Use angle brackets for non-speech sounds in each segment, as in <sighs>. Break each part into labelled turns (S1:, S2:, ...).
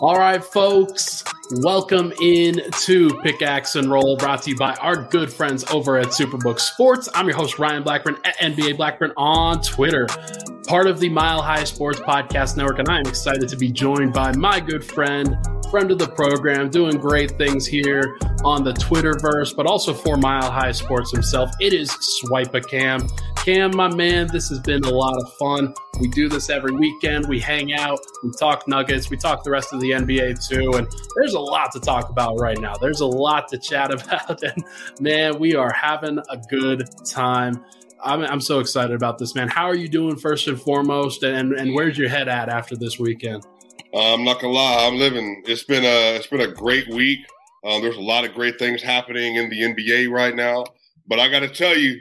S1: All right, folks, welcome in to Pickaxe and Roll, brought to you by our good friends over at Superbook Sports. I'm your host, Ryan Blackburn at NBA Blackburn on Twitter, part of the Mile High Sports Podcast Network. And I'm excited to be joined by my good friend, friend of the program, doing great things here on the Twitterverse, but also for Mile High Sports himself. It is SwipaCam. Cam, my man, this has been a lot of fun. We do this every weekend. We hang out, we talk Nuggets, we talk the rest of the NBA too. And there's a lot to talk about right now. There's a lot to chat <laughs> about. And man, we are having a good time. I'm, I'm so excited about this, man. How are you doing, first and foremost? And, and where's your head at after this weekend?
S2: Uh, I'm not gonna lie, I'm living. It's been a it's been a great week. Um, there's a lot of great things happening in the NBA right now, but I got to tell you,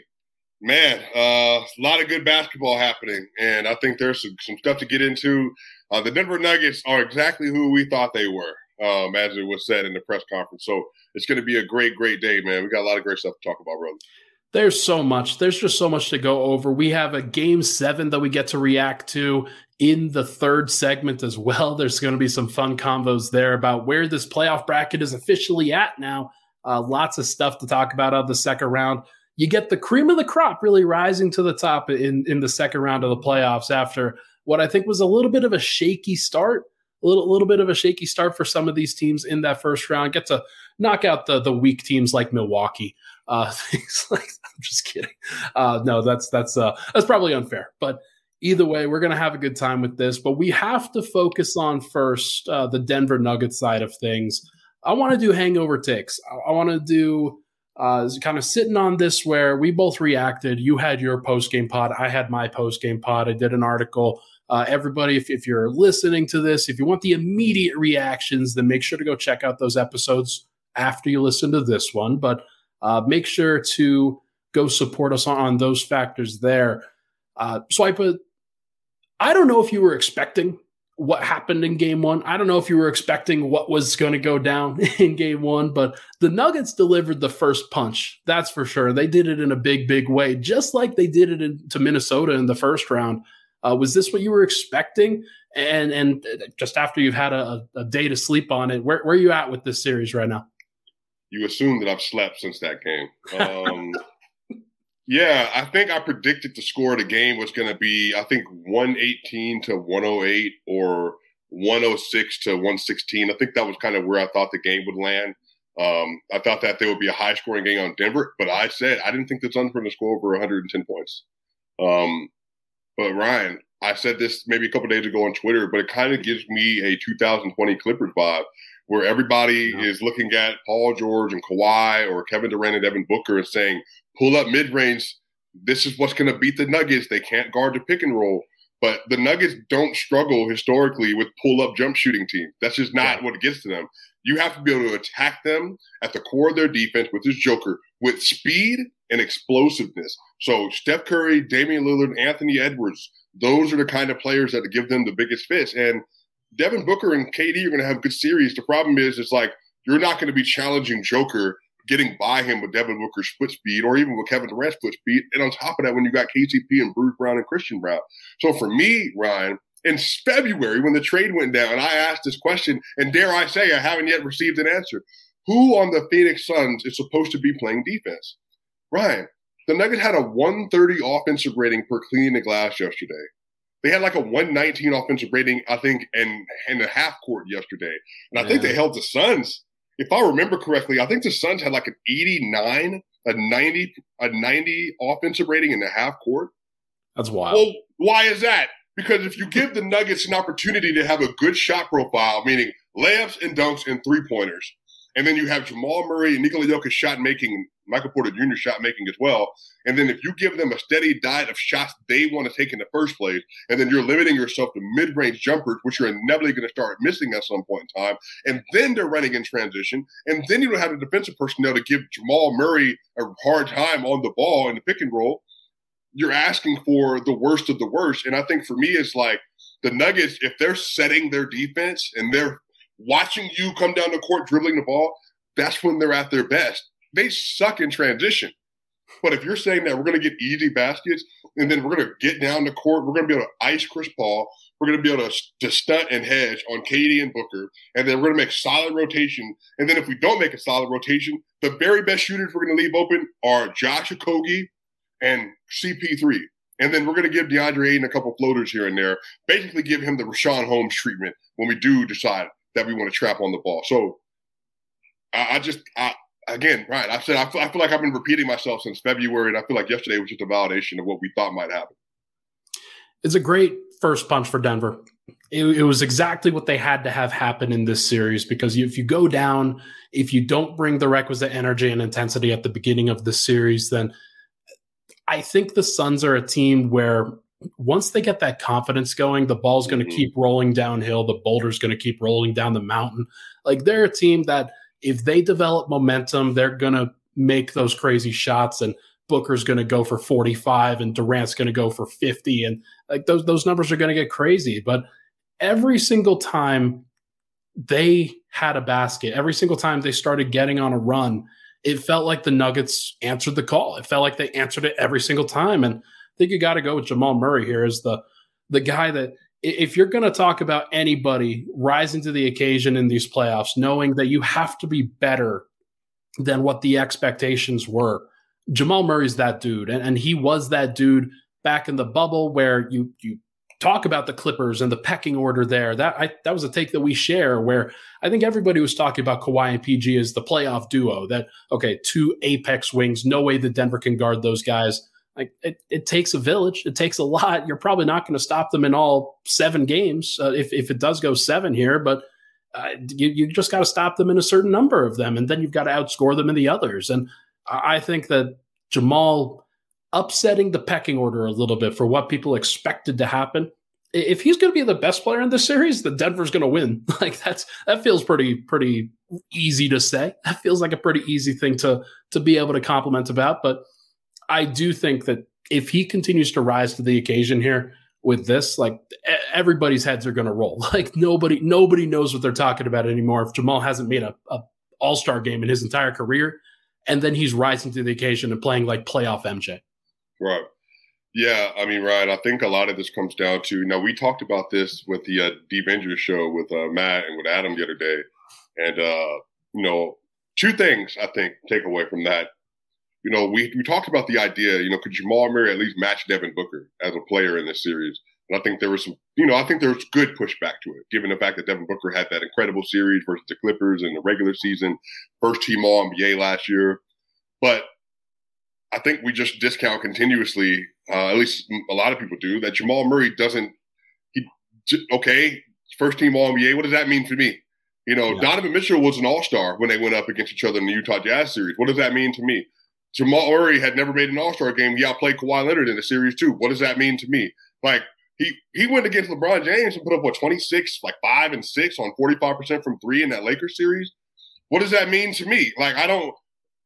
S2: man, uh, a lot of good basketball happening, and I think there's some, some stuff to get into. Uh, the Denver Nuggets are exactly who we thought they were, um, as it was said in the press conference. So it's going to be a great, great day, man. We got a lot of great stuff to talk about, brother.
S1: There's so much. There's just so much to go over. We have a game seven that we get to react to in the third segment as well. <laughs> There's going to be some fun combos there about where this playoff bracket is officially at now. Uh, lots of stuff to talk about of the second round you get the cream of the crop really rising to the top in, in the second round of the playoffs after what I think was a little bit of a shaky start. A little, little bit of a shaky start for some of these teams in that first round. Get to knock out the the weak teams like Milwaukee. Uh, <laughs> things like I'm just kidding. Uh, no, that's that's uh, that's probably unfair. But either way, we're gonna have a good time with this. But we have to focus on first uh, the Denver Nuggets side of things. I want to do hangover takes. I, I want to do uh, kind of sitting on this where we both reacted. You had your post game pod, I had my post game pod. I did an article. Uh, everybody, if, if you're listening to this, if you want the immediate reactions, then make sure to go check out those episodes after you listen to this one. But uh, make sure to go support us on, those factors there. Uh, Swipa, I don't know if you were expecting what happened in game one. I don't know if you were expecting what was going to go down <laughs> in game one, but the Nuggets delivered the first punch. That's for sure. They did it in a big, big way, just like they did it in, to Minnesota in the first round. Uh, was this what you were expecting? And and just after you've had a, a day to sleep on it, where, where are you at with this series right now?
S2: You assume that I've slept since that game. Um, <laughs> Yeah, I think I predicted the score of the game was going to be, I think, 118 to 108 or 106 to 116. I think that was kind of where I thought the game would land. Um, I thought that there would be a high scoring game on Denver, but I said I didn't think the Suns were going to score over 110 points. Um, but Ryan, I said this maybe a couple days ago on Twitter, but it kind of gives me a 2020 Clippers vibe where everybody yeah. is looking at Paul George and Kawhi or Kevin Durant and Devin Booker and saying, pull up mid range. This is what's going to beat the Nuggets. They can't guard the pick and roll. But the Nuggets don't struggle historically with pull up jump shooting teams. That's just not yeah. what gets to them. You have to be able to attack them at the core of their defense with this Joker with speed and explosiveness. So Steph Curry, Damian Lillard, Anthony Edwards, those are the kind of players that give them the biggest fish. And Devin Booker and KD are going to have good series. The problem is, it's like you're not going to be challenging Joker getting by him with Devin Booker's foot speed or even with Kevin Durant's foot speed. And on top of that, when you got KCP and Bruce Brown and Christian Braun. So for me, Ryan, in February when the trade went down, I asked this question, and dare I say, I haven't yet received an answer. Who on the Phoenix Suns is supposed to be playing defense? Ryan, the Nuggets had a 130 offensive rating per cleaning the glass yesterday. They had like a 119 offensive rating, I think, in, in the half court yesterday. And I think they held the Suns if I remember correctly, I think the Suns had like an 89, a 90, a 90 offensive rating in the half court.
S1: That's wild.
S2: Well, why is that? Because if you give the Nuggets an opportunity to have a good shot profile, meaning layups and dunks and three pointers, and then you have Jamal Murray and Nikola Jokic shot making, Michael Porter Jr. shot making as well. And then if you give them a steady diet of shots they want to take in the first place, and then you're limiting yourself to mid range jumpers, which you're inevitably going to start missing at some point in time, and then they're running in transition, and then you don't have the defensive personnel to give Jamal Murray a hard time on the ball in the pick and roll, you're asking for the worst of the worst. And I think for me, it's like the Nuggets, if they're setting their defense and they're watching you come down the court dribbling the ball, that's when they're at their best. They suck in transition. But if you're saying that we're going to get easy baskets and then we're going to get down the court, we're going to be able to ice Chris Paul, we're going to be able to, to stunt and hedge on KD and Booker, and then we're going to make solid rotation. And then if we don't make a solid rotation, the very best shooters we're going to leave open are Josh Okogie and CP3. And then we're going to give DeAndre Ayton a couple floaters here and there, basically give him the Richaun Holmes treatment when we do decide that we want to trap on the ball. So I, I just, I, again, right, I said, I feel, I feel like I've been repeating myself since February, and I feel like yesterday was just a validation of what we thought might happen.
S1: It's a great first punch for Denver. It, it, was exactly what they had to have happen in this series because if you go down, if you don't bring the requisite energy and intensity at the beginning of the series, then I think the Suns are a team where once they get that confidence going, the ball's going to mm-hmm. keep rolling downhill. The boulder's going to keep rolling down the mountain. Like they're a team that if they develop momentum, they're going to make those crazy shots and Booker's going to go for 45 and Durant's going to go for 50 and like those those numbers are going to get crazy, but every single time they had a basket, every single time they started getting on a run, it felt like the Nuggets answered the call. It felt like they answered it every single time. And I think you got to go with Jamal Murray here as the the guy that if you're going to talk about anybody rising to the occasion in these playoffs, knowing that you have to be better than what the expectations were, Jamal Murray's that dude, and, and he was that dude back in the bubble where you you talk about the Clippers and the pecking order there. That I, that was a take that we share where I think everybody was talking about Kawhi and PG as the playoff duo. That okay, two apex wings. No way that Denver can guard those guys. Like it, it takes a village. It takes a lot. You're probably not going to stop them in all seven games uh, if if it does go seven here, but. Uh, you, you just got to stop them in a certain number of them, and then you've got to outscore them in the others. And I think that Jamal upsetting the pecking order a little bit for what people expected to happen if he's going to be the best player in this series, then Denver's going to win. <laughs> Like that's that feels pretty pretty easy to say. That feels like a pretty easy thing to to be able to compliment about. But I do think that if he continues to rise to the occasion here with this, like everybody's heads are going to roll. <laughs> Like nobody nobody knows what they're talking about anymore. If Jamal hasn't made a, a All Star game in his entire career, and then he's rising to the occasion and playing like playoff MJ.
S2: Right. Yeah, I mean, Ryan, I think a lot of this comes down to now we talked about this with the uh, Deep Injury show with uh, Matt and with Adam the other day, and uh, you know, two things I think take away from that. You know, we we talked about the idea. You know, could Jamal Murray at least match Devin Booker as a player in this series? And I think there was some, you know, I think there was good pushback to it, given the fact that Devin Booker had that incredible series versus the Clippers in the regular season, first team All NBA last year. But I think we just discount continuously uh, at least a lot of people do, that Jamal Murray doesn't. He okay, first team All NBA. What does that mean for me? You know, yeah. Donovan Mitchell was an All Star when they went up against each other in the Utah Jazz series. What does that mean to me? Jamal Murray had never made an All Star game. He outplayed Kawhi Leonard in the series too. What does that mean to me? Like he he went against LeBron James and put up what twenty six, like five and six on forty five percent from three in that Lakers series. What does that mean to me? Like I don't.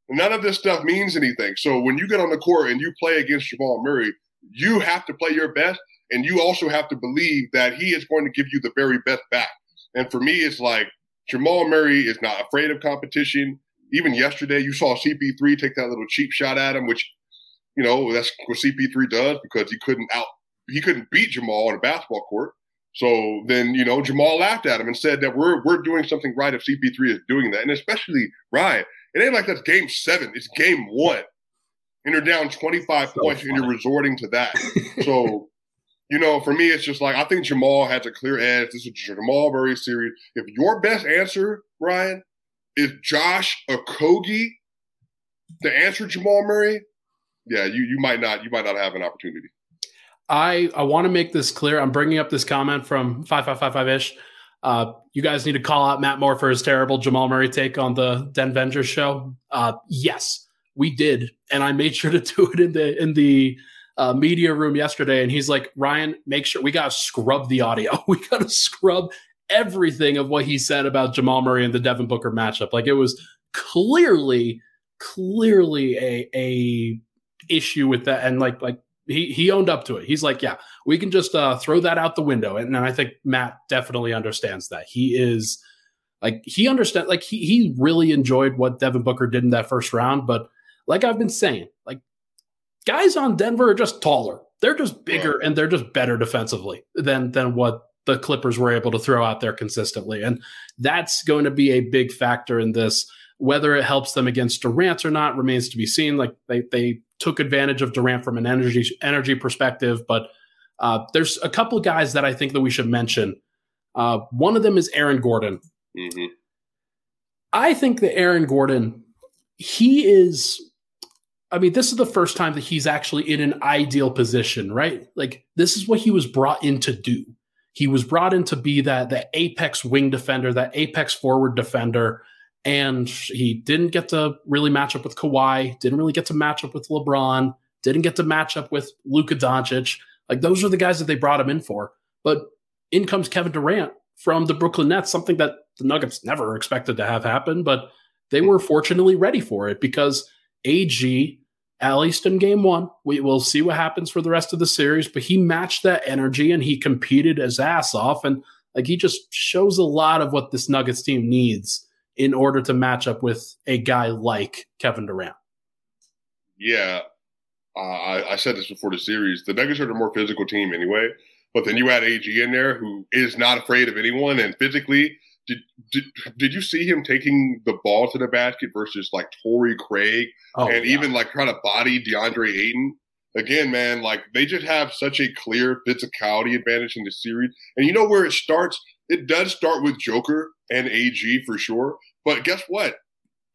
S2: None of this stuff means anything. So when you get on the court and you play against Jamal Murray, you have to play your best, and you also have to believe that he is going to give you the very best back. And for me, it's like Jamal Murray is not afraid of competition. Even yesterday, you saw CP3 take that little cheap shot at him, which you know that's what CP3 does because he couldn't out he couldn't beat Jamal on a basketball court. So then, you know, Jamal laughed at him and said that we're we're doing something right if CP3 is doing that. And especially Ryan, it ain't like that's game seven, it's game one. And you're down 25 so points funny. and you're resorting to that. <laughs> so, you know, for me, it's just like I think Jamal has a clear edge. This is Jamal Murray series. If your best answer, Ryan, is Josh Okogie the answer Jamal Murray, yeah, you you might not you might not have an opportunity.
S1: I I want to make this clear. I'm bringing up this comment from five five five five ish. Uh, you guys need to call out Matt Moore for his terrible Jamal Murray take on the Den Vengers show. Uh, yes, we did, and I made sure to do it in the in the uh, media room yesterday. And he's like, Ryan, make sure we got to scrub the audio. <laughs> We got to scrub everything of what he said about Jamal Murray and the Devin Booker matchup. Like it was clearly, clearly a a issue with that, and like like he he owned up to it. He's like, yeah, we can just uh, throw that out the window. And, and I think Matt definitely understands that. He is like he understands like he he really enjoyed what Devin Booker did in that first round. But like I've been saying, like guys on Denver are just taller. They're just bigger and they're just better defensively than than what the Clippers were able to throw out there consistently. And that's going to be a big factor in this. Whether it helps them against Durant or not remains to be seen. Like they they took advantage of Durant from an energy energy perspective, but uh, there's a couple of guys that I think that we should mention. Uh, one of them is Aaron Gordon. Mm-hmm. I think that Aaron Gordon, he is. I mean, this is the first time that he's actually in an ideal position, right? Like this is what he was brought in to do. He was brought in to be that the apex wing defender, that apex forward defender, and he didn't get to really match up with Kawhi, didn't really get to match up with LeBron, didn't get to match up with Luka Doncic. Like those are the guys that they brought him in for. But in comes Kevin Durant from the Brooklyn Nets, something that the Nuggets never expected to have happen, but they were fortunately ready for it because AG, at least in game one, we will see what happens for the rest of the series, but he matched that energy and he competed his ass off. And like he just shows a lot of what this Nuggets team needs in order to match up with a guy like Kevin Durant.
S2: Yeah, uh, I, I, said this before the series. The Nuggets are the more physical team anyway, but then you add AG in there, who is not afraid of anyone, and physically, did did, did you see him taking the ball to the basket versus like Torrey Craig, oh, and yeah. even like trying to body DeAndre Ayton? Again, man, like they just have such a clear physicality advantage in the series, and you know where it starts. It does start with Joker and AG for sure. But guess what?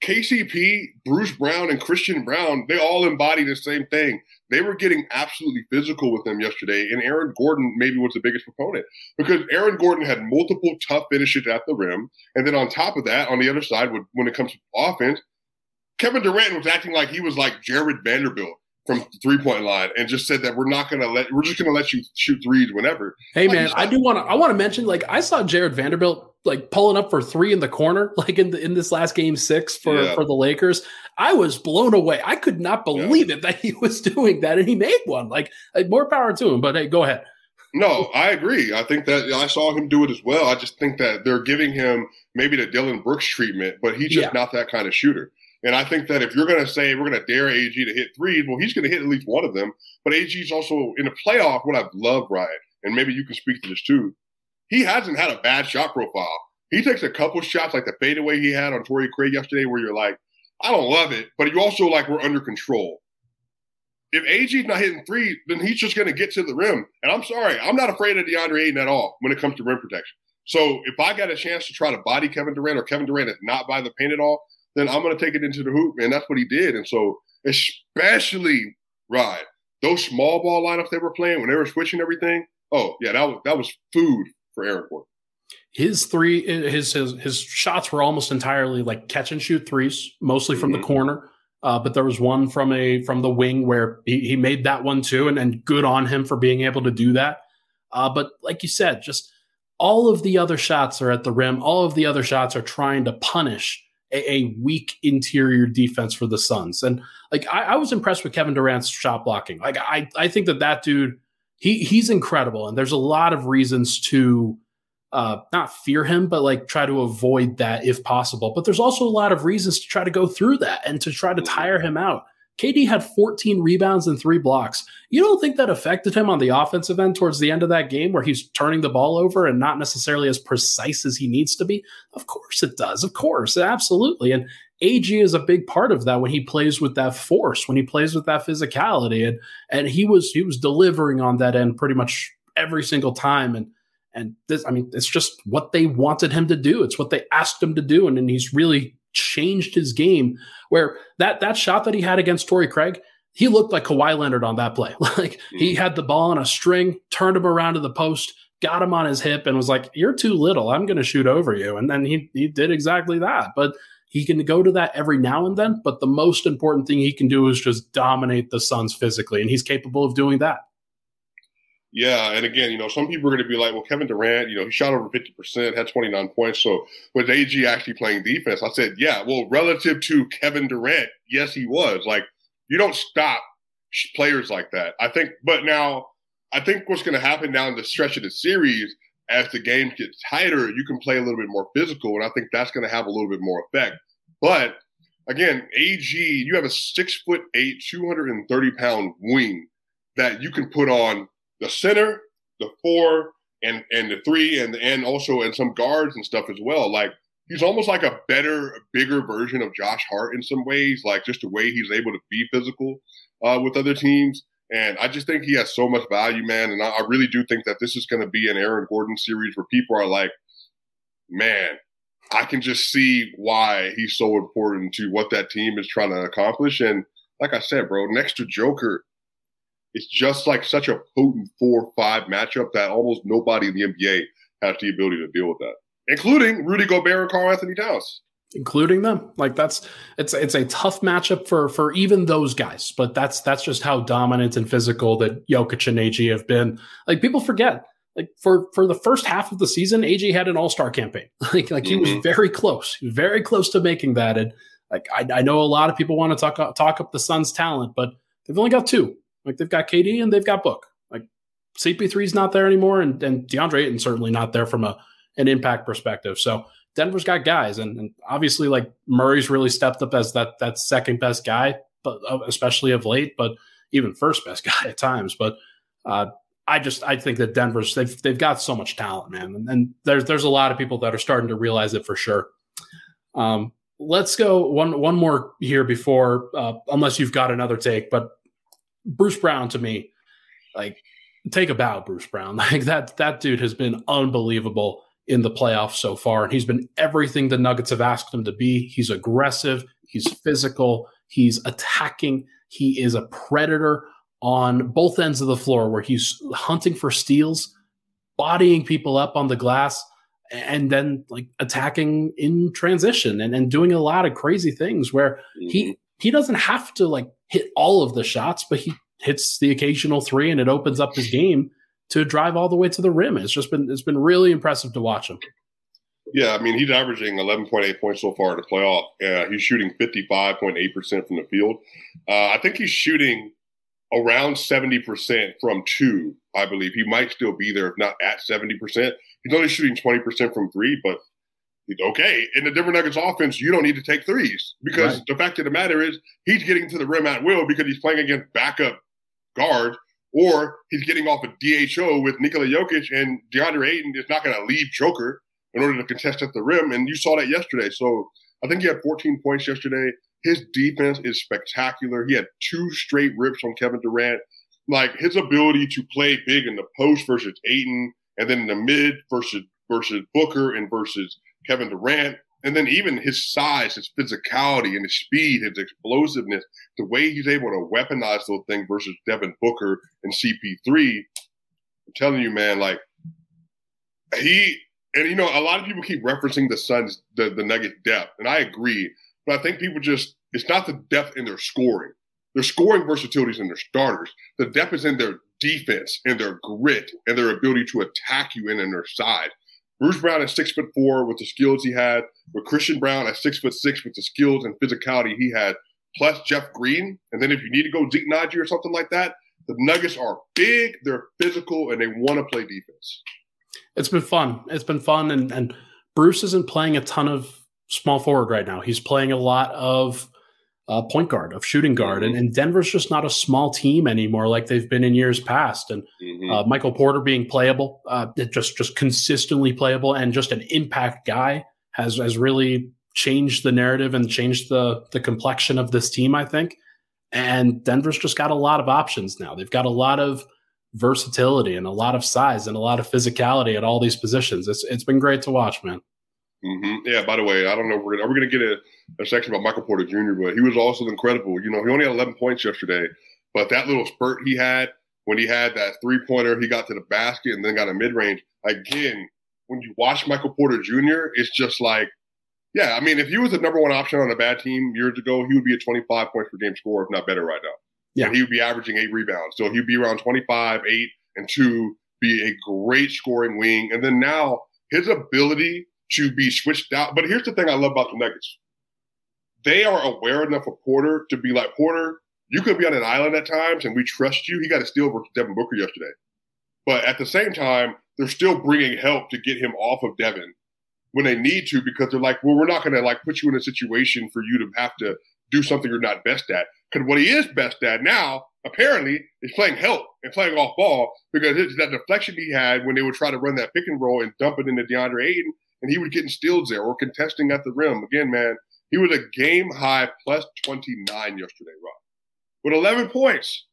S2: KCP, Bruce Brown, and Christian Braun, they all embody the same thing. They were getting absolutely physical with them yesterday, and Aaron Gordon maybe was the biggest proponent because Aaron Gordon had multiple tough finishes at the rim. And then on top of that, on the other side, when it comes to offense, Kevin Durant was acting like he was like Jarred Vanderbilt from three point line and just said that we're not going to let we're just going to let you shoot threes whenever.
S1: Hey man, I do want to I want to mention like I saw Jarred Vanderbilt like pulling up for three in the corner <laughs> like in the, in this last game 6 for yeah. for the Lakers. I was blown away. I could not believe yeah. it that he <laughs> was doing that and he made one. Like, like more power to him, but hey, go ahead.
S2: No, I agree. I think that I saw him do it as well. I just think that they're giving him maybe the Dillon Brooks treatment, but he's just yeah. not that kind of shooter. And I think that if you're going to say we're going to dare AG to hit threes, well, he's going to hit at least one of them. But AG is also in the playoff. What I've loved, Ryan, and maybe you can speak to this too. He hasn't had a bad shot profile. He takes a couple shots like the fadeaway he had on Torrey Craig yesterday, where you're like, I don't love it, but you also like we're under control. If AG's not hitting three, then he's just going to get to the rim. And I'm sorry, I'm not afraid of DeAndre Ayton at all when it comes to rim protection. So if I got a chance to try to body Kevin Durant or Kevin Durant is not by the paint at all, then I'm going to take it into the hoop, and that's what he did. And so, especially Rod, those small ball lineups they were playing when they were switching everything. Oh yeah, that was that was food for Aaron Gordon.
S1: His three, his his his shots were almost entirely like catch and shoot threes, mostly from mm-hmm. the corner. Uh, but there was one from a from the wing where he, he made that one too, and, and good on him for being able to do that. Uh, but like you said, just all of the other shots are at the rim. All of the other shots are trying to punish a, a weak interior defense for the Suns. And like I, I, was impressed with Kevin Durant's shot blocking. Like I I think that that dude he he's incredible, and there's a lot of reasons to uh, not fear him, but like try to avoid that if possible. But there's also a lot of reasons to try to go through that and to try to tire him out. KD had 14 rebounds and three blocks. You don't think that affected him on the offensive end towards the end of that game where he's turning the ball over and not necessarily as precise as he needs to be? Of course it does. Of course. Absolutely. And AG is a big part of that when he plays with that force, when he plays with that physicality. And and he was he was delivering on that end pretty much every single time. And and this, I mean, it's just what they wanted him to do. It's what they asked him to do. And, and he's really changed his game where that that shot that he had against Torrey Craig, he looked like Kawhi Leonard on that play. <laughs> like he mm. had the ball on a string, turned him around to the post, got him on his hip, and was like, You're too little. I'm gonna shoot over you. And then he he did exactly that. But he can go to that every now and then, but the most important thing he can do is just dominate the Suns physically, and he's capable of doing that.
S2: Yeah, and again, you know, some people are going to be like, well, Kevin Durant, you know, he shot over 50%, had 29 points. So was AG actually playing defense? I said, yeah, well, relative to Kevin Durant, yes, he was. Like, you don't stop players like that. I think, but now, I think what's going to happen down the stretch of the series, as the game gets tighter, you can play a little bit more physical. And I think that's going to have a little bit more effect. But again, AG, you have a six foot eight, 230 pound wing that you can put on the center, the four, and and the three, and and also and some guards and stuff as well. Like he's almost like a better, bigger version of Josh Hart in some ways, like just the way he's able to be physical uh, with other teams. And I just think he has so much value, man. And I, I really do think that this is going to be an Aaron Gordon series where people are like, man, I can just see why he's so important to what that team is trying to accomplish. And like I said, bro, next to Joker, it's just like such a potent four five matchup that almost nobody in the NBA has the ability to deal with that, including Rudy Gobert and Karl-Anthony Towns.
S1: Including them, like that's it's it's a tough matchup for for even those guys, but that's that's just how dominant and physical that Jokic and AG have been. Like people forget, like for for the first half of the season, AG had an All Star campaign. <laughs> like like mm-hmm. he was mm-hmm. very close, very close to making that. And like I, I know a lot of people want to talk talk up the Suns' talent, but they've only got two. Like they've got KD and they've got Book. Like CP3 is not there anymore, and, and DeAndre Ayton's certainly not there from a an impact perspective. So Denver's got guys, and, and obviously like Murray's really stepped up as that that second best guy, but uh, especially of late, but even first best <laughs> guy at times. But uh, I just I think that Denver's they've they've got so much talent, man, and, and there's there's a lot of people that are starting to realize it for sure. Um, let's go one one more here before uh, unless you've got another take but bruce brown to me like take a bow bruce brown <laughs> like that that dude has been unbelievable in the playoffs so far and he's been everything the nuggets have asked him to be. He's aggressive. He's physical. He's attacking. He is a predator on both ends of the floor where he's hunting for steals bodying people up on the glass and then like attacking in transition and, and doing a lot of crazy things where mm-hmm. he he doesn't have to like hit all of the shots, but he hits the occasional three and it opens up his game to drive all the way to the rim. It's just been it's been really impressive to watch him.
S2: Yeah, I mean he's averaging 11.8 points so far in the playoff. Uh, he's shooting 55.8 percent from the field. Uh, I think he's shooting around 70 percent from two. I believe he might still be there if not at 70 percent. He's only shooting 20% from three, but he's okay, in the Denver Nuggets offense, you don't need to take threes because right. the fact of the matter is he's getting to the rim at will because he's playing against backup guards or he's getting off a DHO with Nikola Jokic and DeAndre Ayton is not going to leave Joker in order to contest at the rim. And you saw that yesterday. So I think he had 14 points yesterday. His defense is spectacular. He had two straight rips on Kevin Durant. Like his ability to play big in the post versus Ayton and then in the mid versus versus Booker and versus Kevin Durant, and then even his size, his physicality, and his speed, his explosiveness, the way he's able to weaponize those things versus Devin Booker and CP3. I'm telling you, man, like he and you know, a lot of people keep referencing the Suns, the, the Nuggets depth, and I agree. But I think people just it's not the depth in their scoring. Their scoring versatility is in their starters. The depth is in their defense and their grit and their ability to attack you and in their size. Bruce Brown at six foot four with the skills he had, with Christian Braun at six foot six with the skills and physicality he had, plus Jeff Green. And then if you need to go Zeke Nnaji or something like that, the Nuggets are big, they're physical, and they want to play defense.
S1: It's been fun. It's been fun. And, and Bruce isn't playing a ton of small forward right now. He's playing a lot of uh, point guard, of shooting guard. And, mm-hmm. and, Denver's just not a small team anymore like they've been in years past. And mm-hmm. uh, Michael Porter being playable, uh, just just consistently playable, and just an impact guy has has really changed the narrative and changed the the complexion of this team. I think. And Denver's just got a lot of options now. They've got a lot of versatility and a lot of size and a lot of physicality at all these positions. It's it's been great to watch, man.
S2: Mm-hmm. Yeah. By the way, I don't know. We're, are we going to get a, a, section about Michael Porter Jr., but he was also incredible. You know, he only had 11 points yesterday, but that little spurt he had when he had that three pointer, he got to the basket and then got a mid range. Again, when you watch Michael Porter Jr., it's just like, yeah. I mean, if he was the number one option on a bad team years ago, he would be a 25 points per game scorer, if not better, right now. Yeah. And he would be averaging eight rebounds. So he'd be around 25, eight, and two, be a great scoring wing. And then now his ability to be switched out. But here's the thing I love about the Nuggets. They are aware enough of Porter to be like, Porter, you could be on an island at times and we trust you. He got a steal versus Devin Booker yesterday. But at the same time, they're still bringing help to get him off of Devin when they need to because they're like, well, we're not going to like put you in a situation for you to have to do something you're not best at. Because what he is best at now apparently is playing help and playing off ball because it's that deflection he had when they would try to run that pick and roll and dump it into DeAndre Ayton, and he would get steals there or contesting at the rim. Again, man, he was a game high plus 29 yesterday, Rob, with 11 points.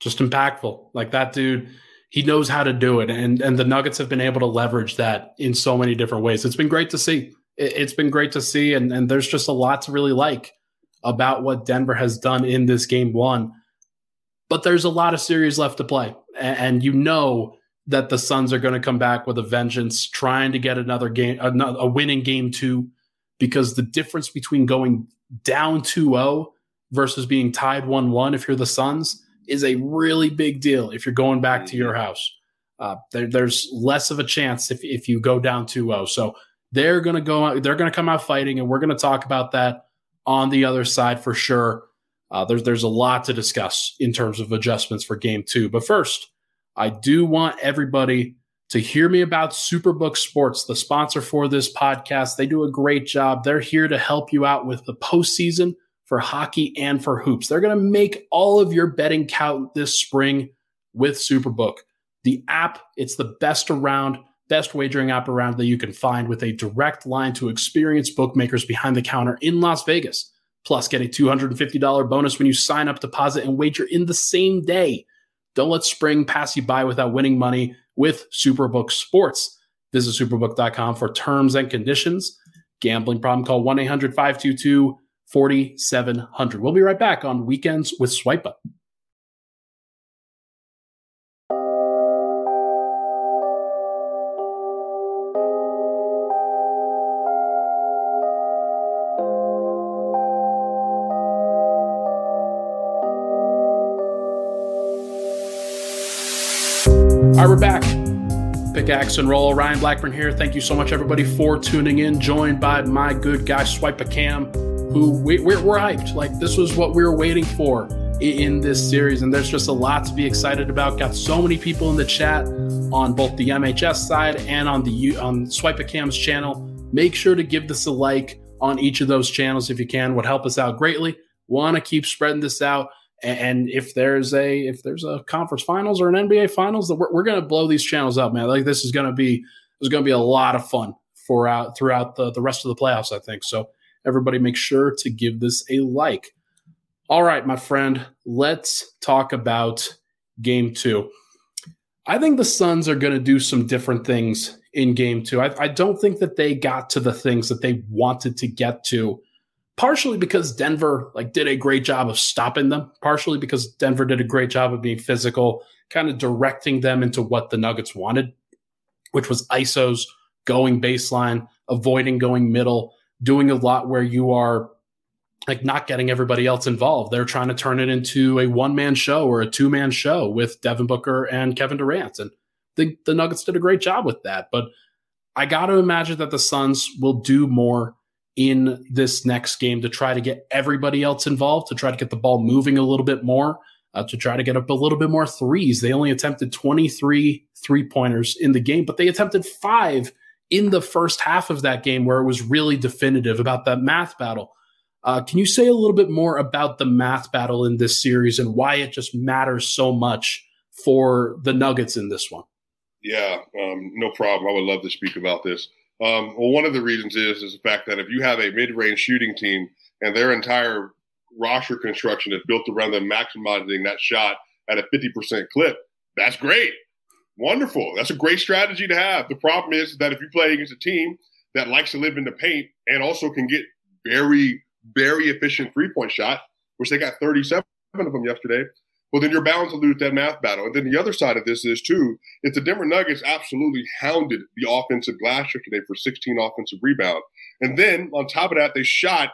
S1: Just impactful. Like that dude, he knows how to do it. And, and the Nuggets have been able to leverage that in so many different ways. It's been great to see. It, has been great to see. And, and there's just a lot to really like about what Denver has done in this game one. But there's a lot of series left to play. And, and you know that the Suns are going to come back with a vengeance, trying to get another game, a, a winning game two, because the difference between going down 2 0 versus being tied 1 1 if you're the Suns is a really big deal if you're going back to your mm-hmm. house. Uh, there, there's less of a chance if, if you go down 2 0. So they're going to go, they're going to come out fighting, and we're going to talk about that on the other side for sure. Uh, there's, there's a lot to discuss in terms of adjustments for game two. But first, I do want everybody to hear me about Superbook Sports, the sponsor for this podcast. They do a great job. They're here to help you out with the postseason for hockey and for hoops. They're going to make all of your betting count this spring with Superbook. The app, it's the best around, best wagering app around that you can find with a direct line to experienced bookmakers behind the counter in Las Vegas. Plus, get a $250 bonus when you sign up, deposit, and wager in the same day. Don't let spring pass you by without winning money with Superbook Sports. Visit superbook.com for terms and conditions. Gambling problem, call 1 800 522 4700. We'll be right back on Weekends with Swipa. Pickaxe and roll. Ryan Blackburn here. Thank you so much, everybody, for tuning in. Joined by my good guy, SwipaCam, who we, we're, we're hyped. Like, this was what we were waiting for in this series. And there's just a lot to be excited about. Got so many people in the chat on both the MHS side and on the on SwipaCam's channel. Make sure to give this a like on each of those channels if you can. Would help us out greatly. Want to keep spreading this out. And if there's a if there's a conference finals or an NBA finals, we're, we're going to blow these channels up, man. Like this is going to be there's going to be a lot of fun for out throughout the the rest of the playoffs. I think so. Everybody, make sure to give this a like. All right, my friend, let's talk about game two. I think the Suns are going to do some different things in game two. I, I, don't think that they got to the things that they wanted to get to partially because Denver like did a great job of stopping them, partially because Denver did a great job of being physical, kind of directing them into what the Nuggets wanted, which was ISOs, going baseline, avoiding going middle, doing a lot where you are like not getting everybody else involved. They're trying to turn it into a one man show or a two man show with Devin Booker and Kevin Durant. And the, the Nuggets did a great job with that. But I got to imagine that the Suns will do more in this next game to try to get everybody else involved, to try to get the ball moving a little bit more, uh, to try to get up a little bit more threes. They only attempted 23 three pointers in the game, but they attempted five in the first half of that game where it was really definitive about that math battle. Uh, can you say a little bit more about the math battle in this series and why it just matters so much for the Nuggets in this one?
S2: Yeah, um, no problem. I would love to speak about this. Um, well, one of the reasons is is the fact that if you have a mid-range shooting team and their entire roster construction is built around them maximizing that shot at a 50% clip, that's great. Wonderful. That's a great strategy to have. The problem is that if you play against a team that likes to live in the paint and also can get very, very efficient three point shot, which they got 37 of them yesterday, well, then you're bound to lose that math battle. And then the other side of this is, too, is the Denver Nuggets absolutely hounded the offensive glass yesterday for 16 offensive rebounds. And then on top of that, they shot,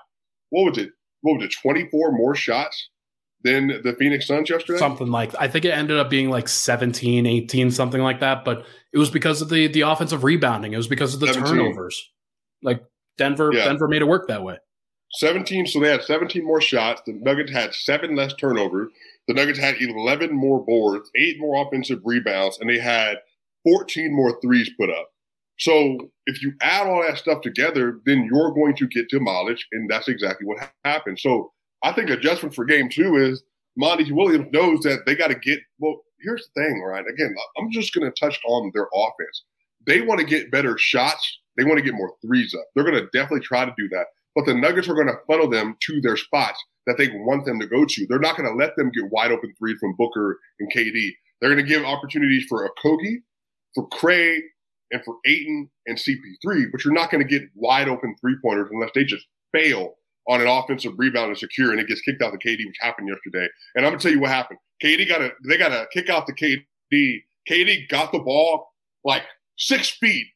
S2: what was it? What was it, 24 more shots than the Phoenix Suns yesterday?
S1: Something like I think it ended up being like 17, 18, something like that. But it was because of the the offensive rebounding. It was because of the 17. turnovers. Like Denver, yeah. Denver made it work that way.
S2: 17, so they had 17 more shots. The Nuggets had seven less turnovers. The Nuggets had 11 more boards, eight more offensive rebounds, and they had 14 more threes put up. So if you add all that stuff together, then you're going to get demolished, and that's exactly what happened. So I think adjustment for game two is Monty Williams knows that they got to get. Well, here's the thing, right? Again, I'm just going to touch on their offense. They want to get better shots. They want to get more threes up. They're going to definitely try to do that. But the Nuggets are going to funnel them to their spots that they want them to go to. They're not going to let them get wide open threes from Booker and KD. They're going to give opportunities for Okogie, for Craig, and for Ayton and CP3, but you're not going to get wide open three pointers unless they just fail on an offensive rebound and secure and it gets kicked out to KD, which happened yesterday. And I'm gonna tell you what happened. KD got a they got a kick out to KD. KD got the ball like six feet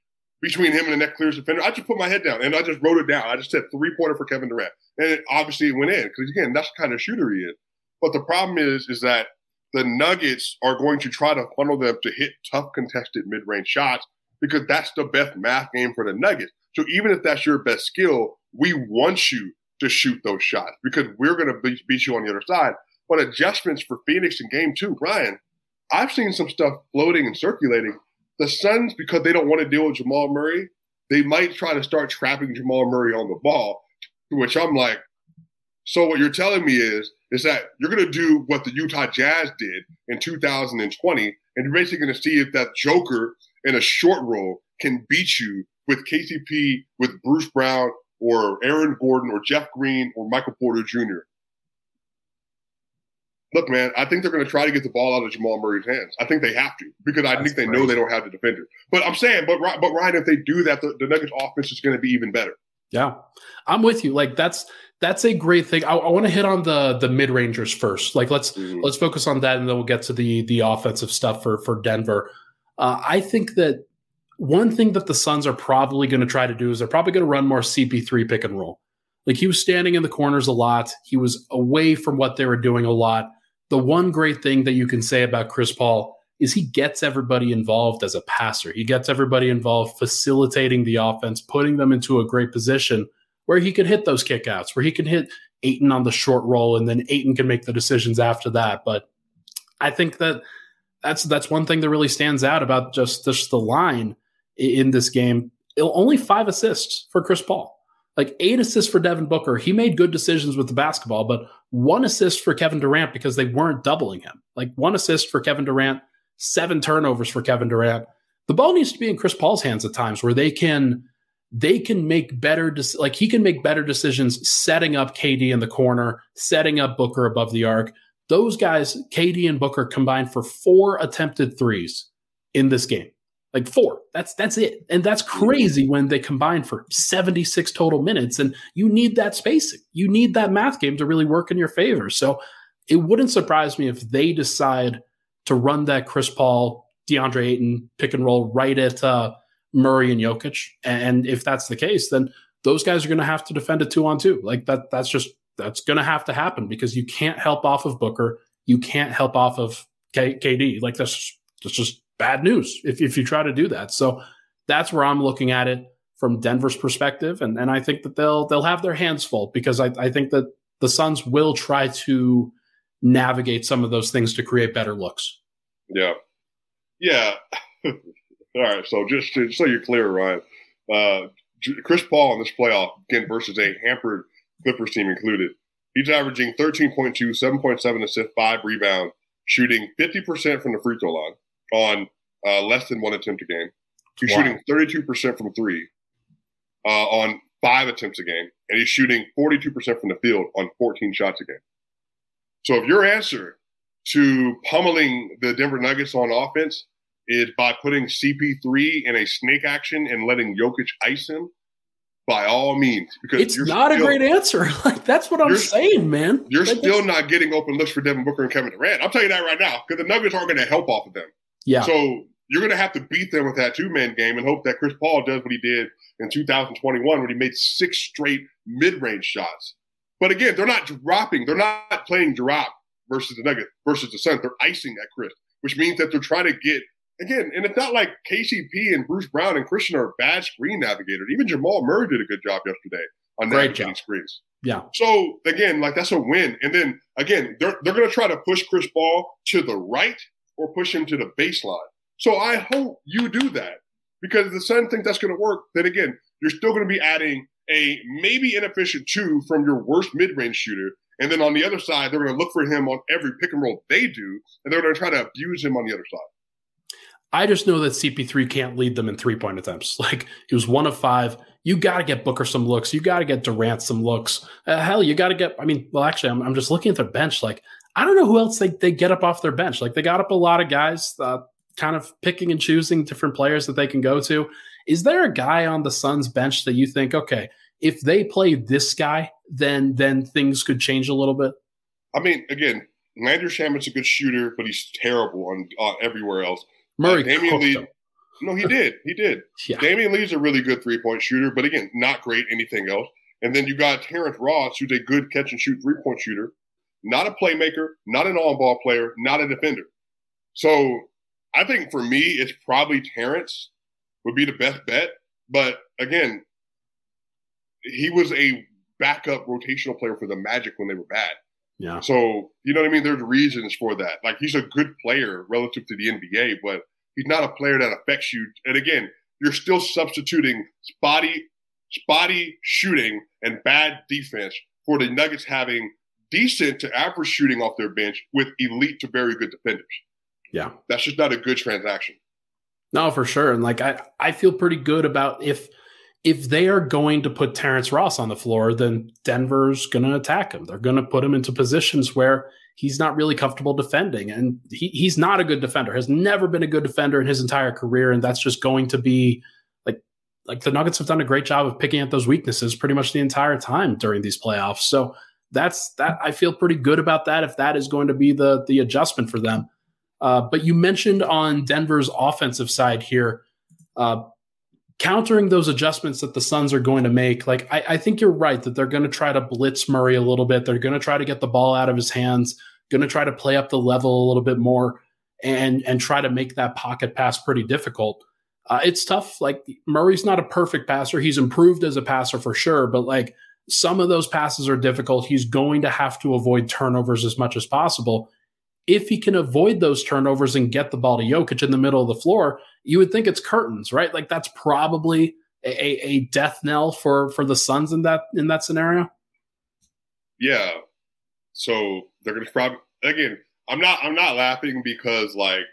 S2: between him and the net clears defender. I just put my head down and I just wrote it down. I just said three pointer for Kevin Durant. And it, obviously it went in because again, that's the kind of shooter he is. But the problem is, is that the Nuggets are going to try to funnel them to hit tough contested mid range shots because that's the best math game for the Nuggets. So even if that's your best skill, we want you to shoot those shots because we're going to beat you on the other side. But adjustments for Phoenix in game two, Brian, I've seen some stuff floating and circulating. The Suns, because they don't want to deal with Jamal Murray, they might try to start trapping Jamal Murray on the ball, to which I'm like, so what you're telling me is, is that you're going to do what the Utah Jazz did in 2020, and you're basically going to see if that Joker in a short roll can beat you with KCP, with Bruce Brown, or Aaron Gordon or Jeff Green or Michael Porter Jr. Look, man, I think they're going to try to get the ball out of Jamal Murray's hands. I think they have to because I That's think they know they don't have the defender. But I'm saying, but but Ryan, if they do that, the, the Nuggets offense is going to be even better.
S1: Yeah, I'm with you. Like that's that's a great thing. I, I want to hit on the the mid rangers first. Like let's mm-hmm. let's focus on that, and then we'll get to the the offensive stuff for for Denver. Uh, I think that one thing that the Suns are probably going to try to do is they're probably going to run more CP3 pick and roll. Like he was standing in the corners a lot. He was away from what they were doing a lot. The one great thing that you can say about Chris Paul is he gets everybody involved as a passer. He gets everybody involved facilitating the offense, putting them into a great position where he can hit those kickouts, where he can hit Ayton on the short roll, and then Ayton can make the decisions after that. But I think that that's that's one thing that really stands out about just just the line in this game. Only five assists for Chris Paul. Like eight assists for Devin Booker. He made good decisions with the basketball, but one assist for Kevin Durant because they weren't doubling him. Like one assist for Kevin Durant, seven turnovers for Kevin Durant. The ball needs to be in Chris Paul's hands at times where they can they can make better like he can make better decisions setting up KD in the corner, setting up Booker above the arc. Those guys, KD and Booker combined for four attempted threes in this game like four. That's that's it. And that's crazy when they combine for 76 total minutes and you need that spacing. You need that math game to really work in your favor. So it wouldn't surprise me if they decide to run that Chris Paul, DeAndre Ayton pick and roll right at uh, Murray and Jokic. And if that's the case, then those guys are going to have to defend a two on two. Like that that's just that's going to have to happen because you can't help off of Booker. You can't help off of K- KD. Like that's that's just bad news if, if you try to do that. So that's where I'm looking at it from Denver's perspective. And, and I think that they'll they'll have their hands full because I, I think that the Suns will try to navigate some of those things to create better looks.
S2: Yeah. Yeah. <laughs> All right. So just, to, so you're clear, Ryan, uh, Chris Paul in this playoff, again, versus a hampered Clippers team included, he's averaging 13.2, 7.7 assists, five rebounds, shooting 50% from the free throw line on uh, less than one attempt a game. He's wow. shooting 32% from three uh, on five attempts a game, and he's shooting 42% from the field on 14 shots a game. So if your answer to pummeling the Denver Nuggets on offense is by putting CP3 in a snake action and letting Jokic ice him, by all means,
S1: because it's not still, a great answer. <laughs> Like that's what I'm saying, man.
S2: You're like, still not getting open looks for Devin Booker and Kevin Durant. I'm telling you that right now because the Nuggets aren't going to help off of them.
S1: Yeah.
S2: So you're going to have to beat them with that two man game and hope that Chris Paul does what he did in 2021 when he made six straight mid range shots. But again, they're not dropping. They're not playing drop versus the Nugget versus the Suns. They're icing at Chris, which means that they're trying to get again. And it's not like KCP and Bruce Brown and Christian are bad screen navigators. Even Jamal Murray did a good job yesterday on Great navigating job. screens.
S1: Yeah.
S2: So again, like that's a win. And then again, they're they're going to try to push Chris Paul to the right or push him to the baseline. So I hope you do that because if the Suns think that's going to work, then again, you're still going to be adding a maybe inefficient two from your worst mid range shooter And then on the other side, they're going to look for him on every pick and roll they do, and they're going to try to abuse him on the other side.
S1: I just know that CP3 can't lead them in three point attempts. <laughs> Like he was one of five. You got to get Booker some looks. You got to get Durant some looks. Uh, hell, you got to get. I mean, well, actually, I'm, I'm just looking at their bench. Like I don't know who else they, they get up off their bench. Like they got up a lot of guys, uh, kind of picking and choosing different players that they can go to. Is there a guy on the Suns bench that you think, okay, if they play this guy, then then things could change a little bit?
S2: I mean, again, Landry Shamet's a good shooter, but he's terrible on uh, everywhere else.
S1: Murray uh, Damion Lee.
S2: No, he did. He did. <laughs> yeah. Damion Lee's a really good three point shooter, but again, not great anything else. And then you got Terrence Ross, who's a good catch and shoot three point shooter, not a playmaker, not an on ball player, not a defender. So I think for me, it's probably Terrence would be the best bet. But again, he was a backup rotational player for the Magic when they were bad.
S1: Yeah.
S2: So, you know what I mean? There's reasons for that. Like he's a good player relative to the NBA, but he's not a player that affects you. And again, you're still substituting spotty, spotty shooting and bad defense for the Nuggets having decent to average shooting off their bench with elite to very good defenders.
S1: Yeah.
S2: That's just not a good transaction.
S1: No, for sure. And like I, I feel pretty good about if if they are going to put Terrence Ross on the floor, then Denver's going to attack him. They're going to put him into positions where he's not really comfortable defending. And he, he's not a good defender, has never been a good defender in his entire career. And that's just going to be like, like the Nuggets have done a great job of picking at those weaknesses pretty much the entire time during these playoffs. So that's that. I feel pretty good about that if that is going to be the, the adjustment for them. Uh, but you mentioned on Denver's offensive side here, uh, countering those adjustments that the Suns are going to make, like I, I think you're right that they're going to try to blitz Murray a little bit. They're going to try to get the ball out of his hands, going to try to play up the level a little bit more, and and try to make that pocket pass pretty difficult. Uh, it's tough. Like Murray's not a perfect passer. He's improved as a passer for sure, but like some of those passes are difficult. He's going to have to avoid turnovers as much as possible if he can avoid those turnovers and get the ball to Jokic in the middle of the floor, you would think it's curtains, right? Like that's probably a, a death knell for for the Suns in that in that scenario.
S2: Yeah. So they're gonna probably again. I'm not. I'm not laughing because like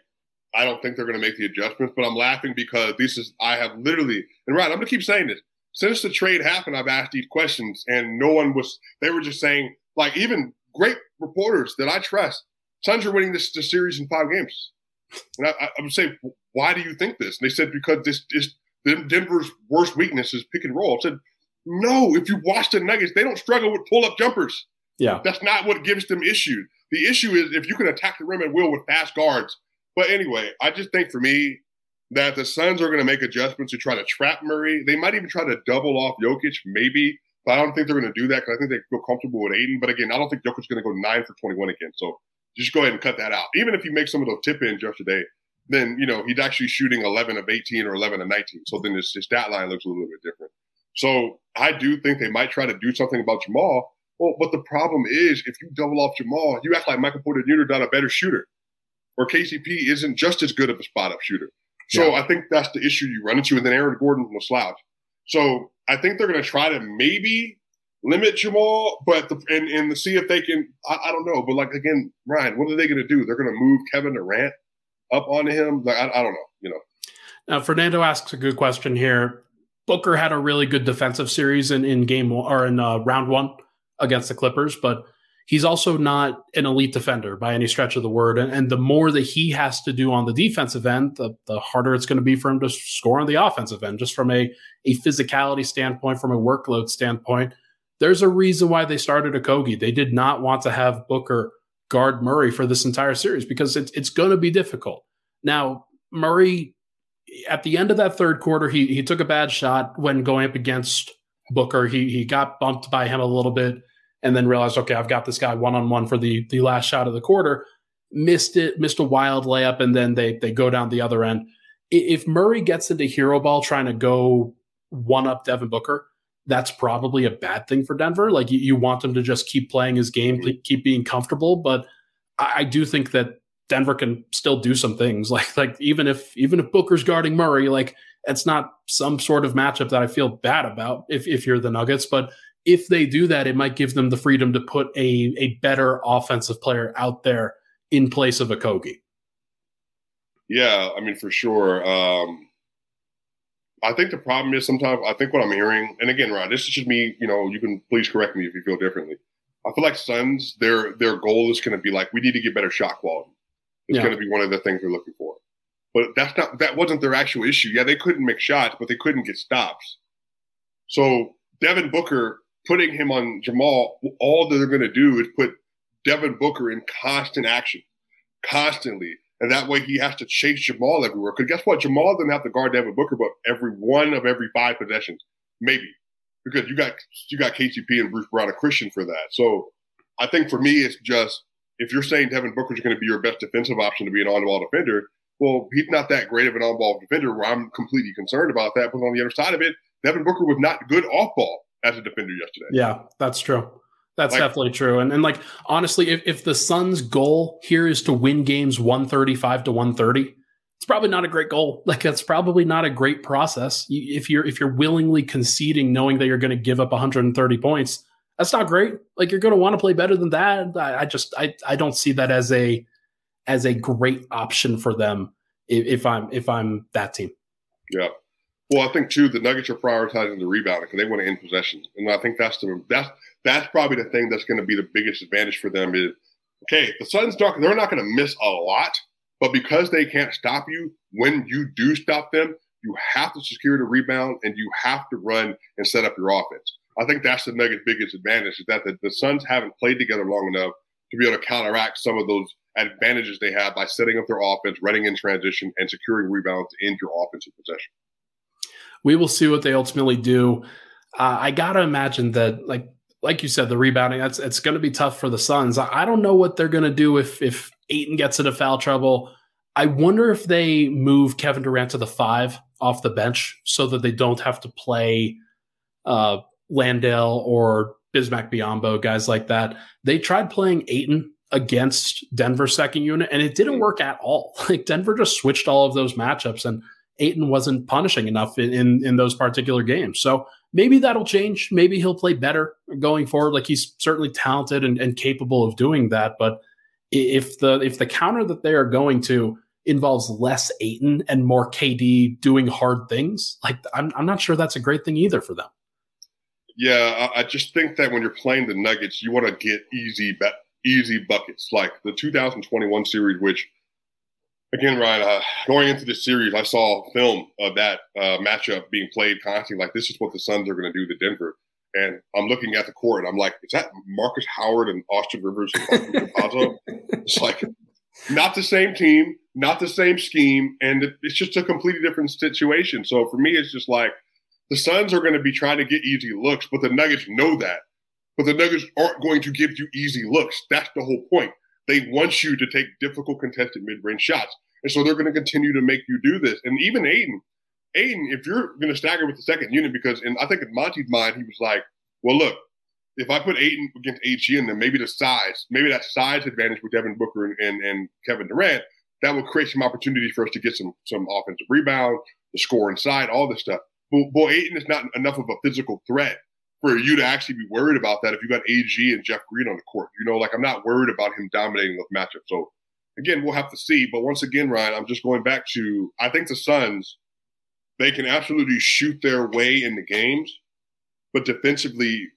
S2: I don't think they're going to make the adjustments, but I'm laughing because this is I have literally and right. I'm going to keep saying this since the trade happened. I've asked these questions and no one was. They were just saying like even great reporters that I trust Suns are winning this, this series in five games. And I, I, would say, why do you think this? And they said, because this is Denver's worst weakness is pick and roll. I said, no, if you watch the Nuggets, they don't struggle with pull up jumpers.
S1: Yeah.
S2: That's not what gives them issue. The issue is if you can attack the rim at will with fast guards. But anyway, I just think for me that the Suns are going to make adjustments to try to trap Murray. They might even try to double off Jokic, maybe. But I don't think they're going to do that because I think they feel comfortable with Ayton. But again, I don't think Jokic's going to go nine for 21 again. So just go ahead and cut that out. Even if you make some of those tip ins yesterday, then you know he's actually shooting 11 of 18 or 11 of 19. So then his, his stat line looks a little bit different. So I do think they might try to do something about Jamal. Well, but the problem is if you double off Jamal, you act like Michael Porter Jr. not a better shooter, or KCP isn't just as good of a spot up shooter. So yeah. I think that's the issue you run into, and then Aaron Gordon will slouch. So I think they're going to try to maybe limit Jamal, but the, and and see if they can. I, I, don't know, but like again, Ryan, what are they going to do? They're going to move Kevin Durant up onto him. Like I, I don't know, you know.
S1: Now Fernando asks a good question here. Booker had a really good defensive series in, in game one, or in uh, round one against the Clippers, but he's also not an elite defender by any stretch of the word. And, and the more that he has to do on the defensive end, the, the harder it's going to be for him to score on the offensive end, just from a, a physicality standpoint, from a workload standpoint. There's a reason why they started Okogie. They did not want to have Booker guard Murray for this entire series because it's it's going to be difficult. Now, Murray at the end of that third quarter, he he took a bad shot when going up against Booker. He he got bumped by him a little bit and then realized, okay, I've got this guy one on one for the the last shot of the quarter. Missed it, missed a wild layup, and then they they go down the other end. If Murray gets into hero ball trying to go one up Devin Booker, that's probably a bad thing for Denver. Like you, you want him to just keep playing his game, mm-hmm. keep being comfortable. But I, I, do think that Denver can still do some things. <laughs> Like like even if even if Booker's guarding Murray, like it's not some sort of matchup that I feel bad about if if you're the Nuggets. But if they do that, it might give them the freedom to put a, a better offensive player out there in place of Okogie.
S2: Yeah, I mean, for sure. Um, I think the problem is sometimes I think what I'm hearing, and again, Ron, this should be. You know, you can please correct me if you feel differently. I feel like Suns, their their goal is going to be like we need to get better shot quality. It's yeah. going to be one of the things they're looking for. But that's not that wasn't their actual issue. Yeah, they couldn't make shots, but they couldn't get stops. So Devin Booker putting him on Jamal, all they're going to do is put Devin Booker in constant action, constantly. And that way he has to chase Jamal everywhere. Because guess what? Jamal doesn't have to guard Devin Booker, but every one of every five possessions, maybe. Because you got you got KCP and Bruce Brown and Christian for that. So I think for me, it's just if you're saying Devin Booker is going to be your best defensive option to be an on-ball defender, well, he's not that great of an on-ball defender. Where I'm completely concerned about that. But on the other side of it, Devin Booker was not good off-ball as a defender yesterday.
S1: Yeah, that's true. That's like, definitely true. And and like honestly, if, if the Suns' goal here is to win games 135 to 130, it's probably not a great goal. <laughs> Like that's probably not a great process. If you're if you're willingly conceding knowing that you're going to give up 130 points, that's not great. Like you're going to want to play better than that. I, I, just I I don't see that as a as a great option for them if, if I'm if I'm that team.
S2: Yeah. Well, I think too the Nuggets are prioritizing the rebounding because they want to end possessions, and I think that's the that's that's probably the thing that's going to be the biggest advantage for them. Is okay, the Suns not they're not going to miss a lot, but because they can't stop you when you do stop them, you have to secure the rebound and you have to run and set up your offense. I think that's the Nuggets' biggest advantage is that the, the Suns haven't played together long enough to be able to counteract some of those advantages they have by setting up their offense, running in transition, and securing rebounds to end your offensive possession
S1: we will see what they ultimately do. Uh, I gotta imagine that, like like you said, the rebounding that's it's going to be tough for the Suns. I, I don't know what they're going to do if if Ayton gets into foul trouble. I wonder if they move Kevin Durant to the five off the bench so that they don't have to play uh, Landale or Bismack Biyombo, guys like that. They tried playing Ayton against Denver's second unit, and it didn't work at all. <laughs> Like Denver just switched all of those matchups, and Ayton wasn't punishing enough in, in, in those particular games. So maybe that'll change. Maybe he'll play better going forward. Like he's certainly talented and, and capable of doing that. But if the if the counter that they are going to involves less Ayton and more KD doing hard things, like I'm I'm not sure that's a great thing either for them.
S2: Yeah, I, I just think that when you're playing the Nuggets, you want to get easy easy buckets, like the 2021 series, which again, Ryan, uh, going into this series, I saw film of that uh, matchup being played constantly. Like, this is what the Suns are going to do to Denver. And I'm looking at the court and I'm like, is that Markus Howard and Austin Rivers and <laughs> it's like not the same team, not the same scheme, and it's just a completely different situation. So for me, it's just like the Suns are going to be trying to get easy looks, but the Nuggets know that. But the Nuggets aren't going to give you easy looks. That's the whole point. They want you to take difficult contested mid range shots. And so they're going to continue to make you do this. And even Ayton, Ayton, if you're going to stagger with the second unit, because in I think in Monty's mind, he was like, well, look, if I put Ayton against AG and then maybe the size, maybe that size advantage with Devin Booker and, and, and Kevin Durant, that will create some opportunity for us to get some some offensive rebound, the score inside, all this stuff. But boy, Ayton is not enough of a physical threat for you to actually be worried about that if you got AG and Jeff Green on the court. You know, like I'm not worried about him dominating those matchups. So again, we'll have to see. But once again, Ryan, I'm just going back to I think the Suns, they can absolutely shoot their way in the games, but defensively,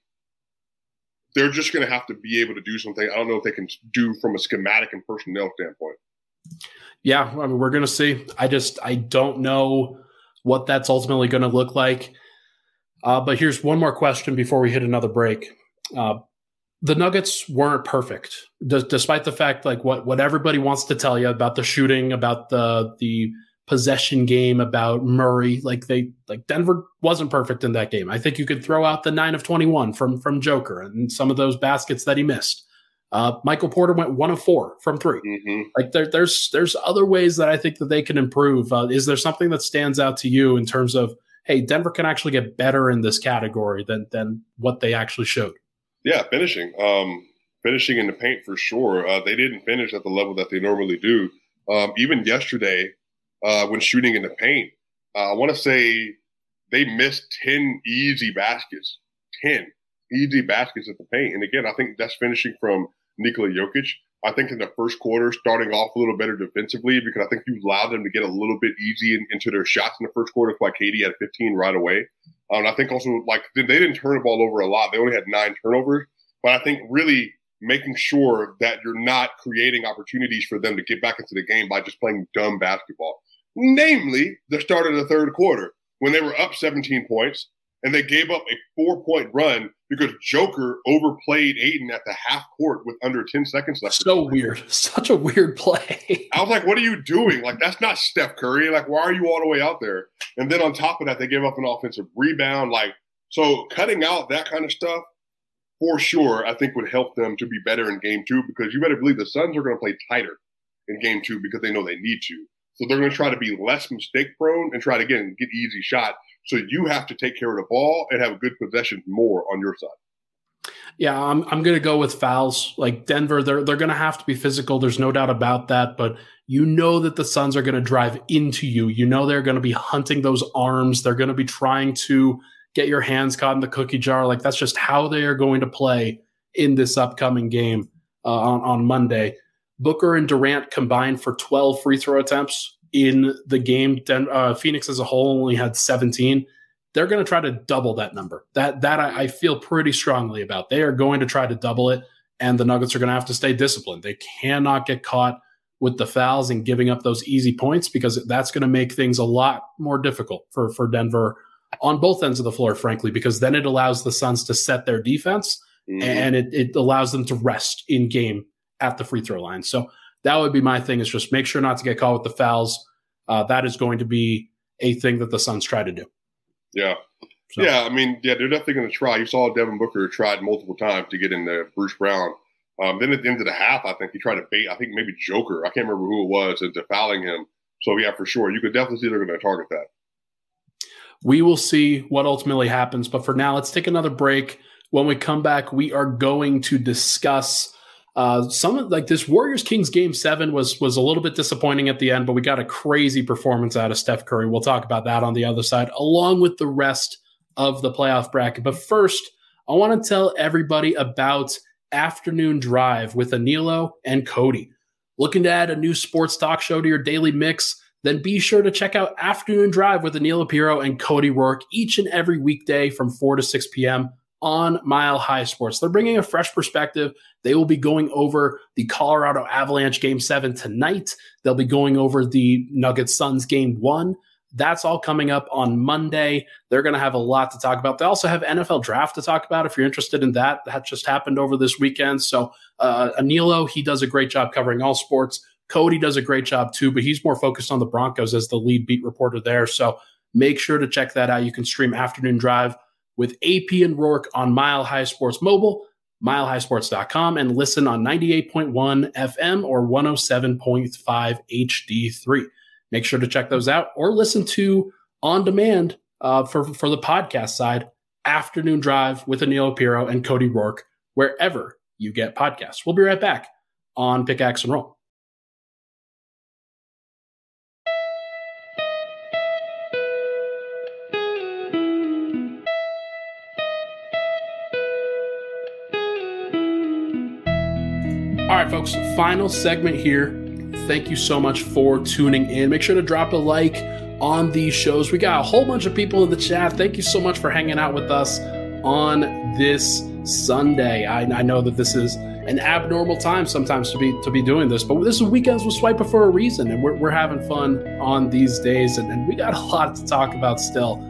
S2: they're just going to have to be able to do something. I don't know if they can do from a schematic and personnel standpoint.
S1: Yeah, I mean, we're going to see. I just I don't know what that's ultimately going to look like. Uh, but here's one more question before we hit another break. Uh, the Nuggets weren't perfect, d- despite the fact like what what everybody wants to tell you about the shooting, about the the possession game, about Murray. Like they like Denver wasn't perfect in that game. I think you could throw out the nine of twenty one from from Joker and some of those baskets that he missed. Uh, Michael Porter went one of four from 3 mm-hmm. Like there, there's there's other ways that I think that they can improve. Uh, is there something that stands out to you in terms of hey, Denver can actually get better in this category than than what they actually showed?
S2: Yeah, finishing. Um, finishing in the paint for sure. Uh, they didn't finish at the level that they normally do. Um, even yesterday, uh, when shooting in the paint, uh, I want to say they missed 10 easy baskets. 10. easy baskets at the paint. And again, I think that's finishing from Nikola Jokic. I think in the first quarter, starting off a little better defensively because I think you allowed them to get a little bit easy in, into their shots in the first quarter. Like KD had 15 right away. Um, I think also like they didn't turn the ball over a lot. They only had nine turnovers, but I think really making sure that you're not creating opportunities for them to get back into the game by just playing dumb basketball. Namely, the start of the third quarter when they were up 17 points and they gave up a four point run because Joker overplayed Ayton at the half court with under 10 seconds left.
S1: So weird. <laughs> Such a weird play.
S2: I was like, what are you doing? Like, that's not Steph Curry. Like, why are you all the way out there? And then on top of that, they gave up an offensive rebound. Like, so cutting out that kind of stuff for sure, I think would help them to be better in game two because you better believe the Suns are going to play tighter in game two because they know they need to. So they're going to try to be less mistake prone and try to again get easy shot. So you have to take care of the ball and have a good possession more on your side.
S1: Yeah, I'm I'm going to go with fouls. Like Denver, they're they're going to have to be physical. There's no doubt about that. But you know that the Suns are going to drive into you. You know they're going to be hunting those arms. They're going to be trying to get your hands caught in the cookie jar. Like that's just how they are going to play in this upcoming game uh, on on Monday. Booker and Durant combined for 12 free throw attempts in the game. Den- uh, Phoenix as a whole only had 17. They're going to try to double that number. That that I, I feel pretty strongly about. They are going to try to double it, and the Nuggets are going to have to stay disciplined. They cannot get caught with the fouls and giving up those easy points because that's going to make things a lot more difficult for for Denver on both ends of the floor, frankly, because then it allows the Suns to set their defense mm-hmm. and it, it allows them to rest in game at the free throw line. So that would be my thing is just make sure not to get caught with the fouls. Uh, that is going to be a thing that the Suns try to do.
S2: Yeah. So. Yeah, I mean, yeah, they're definitely going to try. You saw Devin Booker tried multiple times to get in there, Bruce Brown. Um, then at the end of the half, I think he tried to bait, I think maybe Joker, I can't remember who it was, into fouling him. So, yeah, for sure. You could definitely see they're going to target that.
S1: We will see what ultimately happens. But for now, let's take another break. When we come back, we are going to discuss uh, some of like this Warriors Kings game seven was was a little bit disappointing at the end, but we got a crazy performance out of Steph Curry. We'll talk about that on the other side, along with the rest of the playoff bracket. But first, I want to tell everybody about Afternoon Drive with Anilo and Cody. Looking to add a new sports talk show to your daily mix? Then be sure to check out Afternoon Drive with Anilo Piro and Cody Roark each and every weekday from 4 to 6 p.m on Mile High Sports. They're bringing a fresh perspective. They will be going over the Colorado Avalanche game seven tonight. They'll be going over the Nuggets Suns game one. That's all coming up on Monday. They're going to have a lot to talk about. They also have NFL draft to talk about if you're interested in that. That just happened over this weekend. So, uh, Anilo, he does a great job covering all sports. Cody does a great job too, but he's more focused on the Broncos as the lead beat reporter there. So, make sure to check that out. You can stream Afternoon Drive with AP and Roark on Mile High Sports Mobile, milehighsports.com, and listen on 98.1 FM or 107.5 HD3. Make sure to check those out or listen to on demand uh, for, for the podcast side, Afternoon Drive with Anilo Piro and Cody Roark, wherever you get podcasts. We'll be right back on Pickaxe and Roll. Right, folks, final segment here. Thank you so much for tuning in. Make sure to drop a like on these shows. We got a whole bunch of people in the chat. Thank you so much for hanging out with us on this Sunday. I, I know that this is an abnormal time sometimes to be to be doing this, but this is weekends with Swipa for a reason, and we're, we're having fun on these days, and, and we got a lot to talk about still.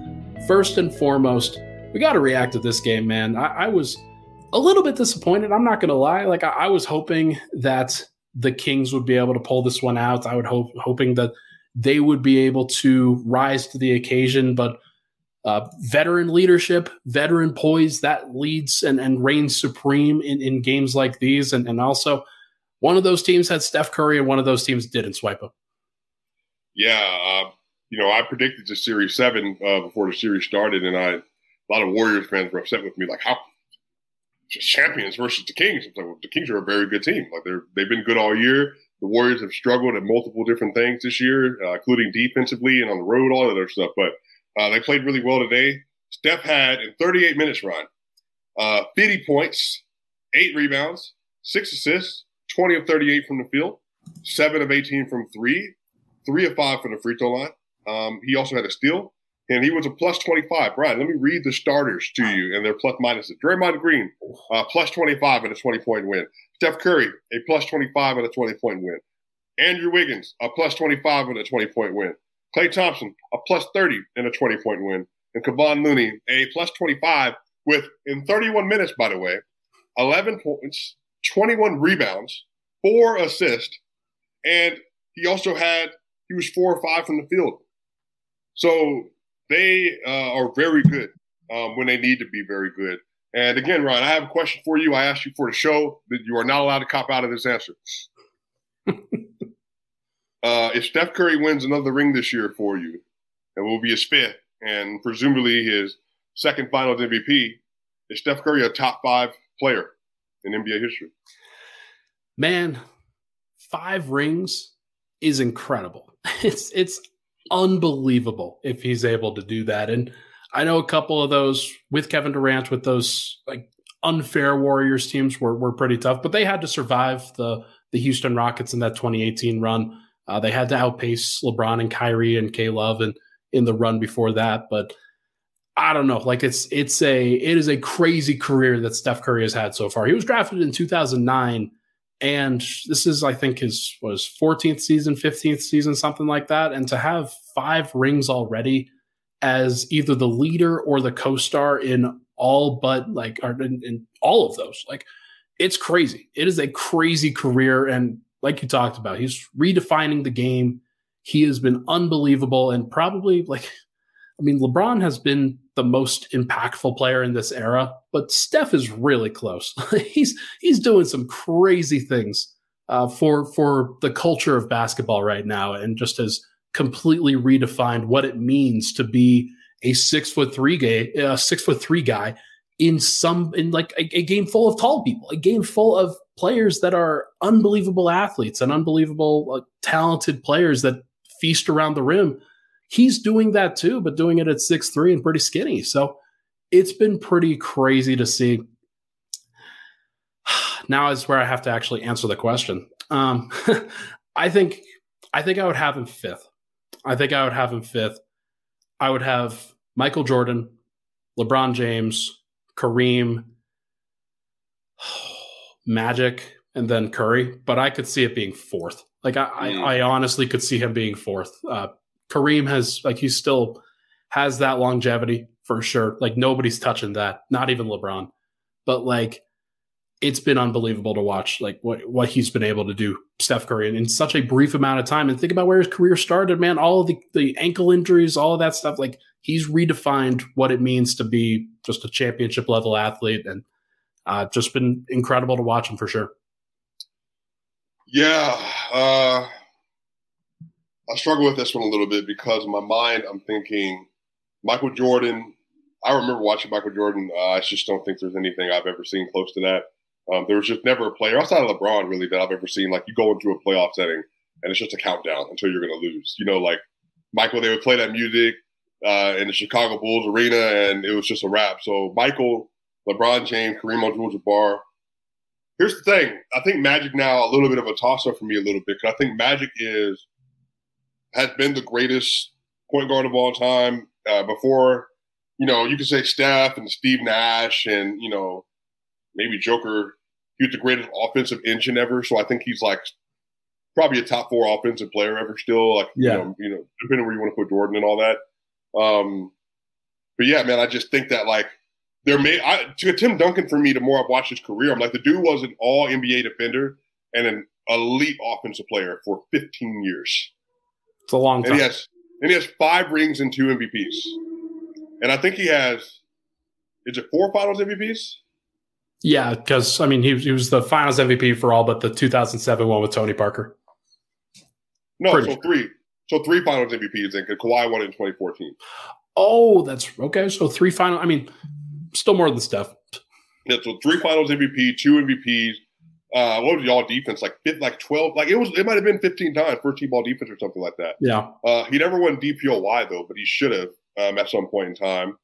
S1: First and foremost, we got to react to this game, man. I, I was a little bit disappointed. I'm not going to lie. Like I, I, was hoping that the Kings would be able to pull this one out. I would hope hoping that they would be able to rise to the occasion. But uh, veteran leadership, veteran poise that leads and, and reigns supreme in, in games like these. And, and also, one of those teams had Steph Curry, and one of those teams didn't Swipa.
S2: Yeah, uh, you know, I predicted the series seven uh, before the series started, and I a lot of Warriors fans were upset with me, like how champions versus the Kings. Like, well, the Kings are a very good team. Like they're they've been good all year. The Warriors have struggled at multiple different things this year, uh, including defensively and on the road, all that other stuff. But uh, they played really well today. Steph had in 38 minutes, run Uh, 50 points, eight rebounds, six assists, 20 of 38 from the field, seven of 18 from three, three of five from the free throw line. Um, he also had a steal, and he was a plus 25. Brian, let me read the starters to you and their plus minuses. Draymond Green, uh, plus 25 in a 20 point win. Steph Curry, a plus 25 in a 20 point win. Andrew Wiggins, a plus 25 in a 20 point win. Klay Thompson, a plus 30 in a 20 point win. And Kevon Looney, a plus 25 with, in 31 minutes, by the way, 11 points, 21 rebounds, four assists, and he also had, he was four or five from the field. So they uh, are very good um, when they need to be very good. And again, Ron, I have a question for you. I asked you for the show that you are not allowed to cop out of this answer. <laughs> uh, if Steph Curry wins another ring this year for you, it will be his fifth, and presumably his second Finals MVP, is Steph Curry a top five player in NBA history?
S1: Man, five rings is incredible. <laughs> It's it's unbelievable if he's able to do that. And I know a couple of those with Kevin Durant with those like unfair Warriors teams were were pretty tough, but they had to survive the the Houston Rockets in that 2018 run. Uh, they had to outpace LeBron and Kyrie and K Love and in the run before that, but I don't know. Like it's it's a it is a crazy career that Steph Curry has had so far. He was drafted in 2009 and this is, I think, his was 14th season, 15th season, something like that. And to have five rings already as either the leader or the co-star in all but like in, in all of those, like it's crazy. It is a crazy career, and like you talked about, he's redefining the game. He has been unbelievable, and probably like I mean, LeBron has been the most impactful player in this era, but Steph is really close. <laughs> he's he's doing some crazy things uh, for for the culture of basketball right now, and just has completely redefined what it means to be a six foot three guy, a six foot three guy in some in like a, a game full of tall people, a game full of players that are unbelievable athletes and unbelievable uh, talented players that feast around the rim he's doing that too, but doing it at six three and pretty skinny. So it's been pretty crazy to see. <sighs> Now is where I have to actually answer the question. Um, <laughs> I think I think I would have him fifth. I think I would have him fifth. I would have Michael Jordan, LeBron James, Kareem, <sighs> Magic, and then Curry. But I could see it being fourth. Like I. I, I honestly could see him being fourth. Uh, Kareem has like he still has that longevity for sure. Like nobody's touching that, not even LeBron. But like it's been unbelievable to watch like what what he's been able to do, Steph Curry, in, in such a brief amount of time. And think about where his career started, man. All the, the ankle injuries, all of that stuff. Like he's redefined what it means to be just a championship level athlete, and uh, just been incredible to watch him for sure.
S2: Yeah, uh, I struggle with this one a little bit because in my mind I'm thinking Michael Jordan. I remember watching Michael Jordan. Uh, I just don't think there's anything I've ever seen close to that. Um, there was just never a player outside of LeBron really that I've ever seen. Like you go into a playoff setting and it's just a countdown until you're going to lose. You know, like Michael, they would play that music uh, in the Chicago Bulls arena and it was just a wrap. So Michael, LeBron James, Kareem Abdul-Jabbar. Here's the thing. I think Magic now a little bit of a toss up for me a little bit because I think Magic is has been the greatest point guard of all time. Uh, before, you know, you could say Steph and Steve Nash and, you know, maybe Joker. He was the greatest offensive engine ever. So I think he's like probably a top four offensive player ever still. Like, yeah. you know, you know, depending where you want to put Jordan and all that. Um, but yeah, man, I just think that like there may I, to Tim Duncan for me, the more I've watched his career, I'm like the dude was an all NBA defender and an elite offensive player for 15 years.
S1: It's a long time.
S2: And he has and he has five rings and two MVPs. And I think he has is it four finals MVPs?
S1: Yeah, because I mean he, he was the finals MVP for all but the 2007 one with Tony Parker.
S2: No, Pretty so three. So three finals MVPs and Kawhi won it in 2014.
S1: Oh, that's okay. So three final I mean, still more than Steph.
S2: Yeah, so three finals MVP, two MVPs, uh, what was y'all defense like? Like twelve? Like it was. It might have been fifteen times first team ball defense or something like that.
S1: Yeah.
S2: Uh, he never won DPOY though, but he should have um, at some point in time.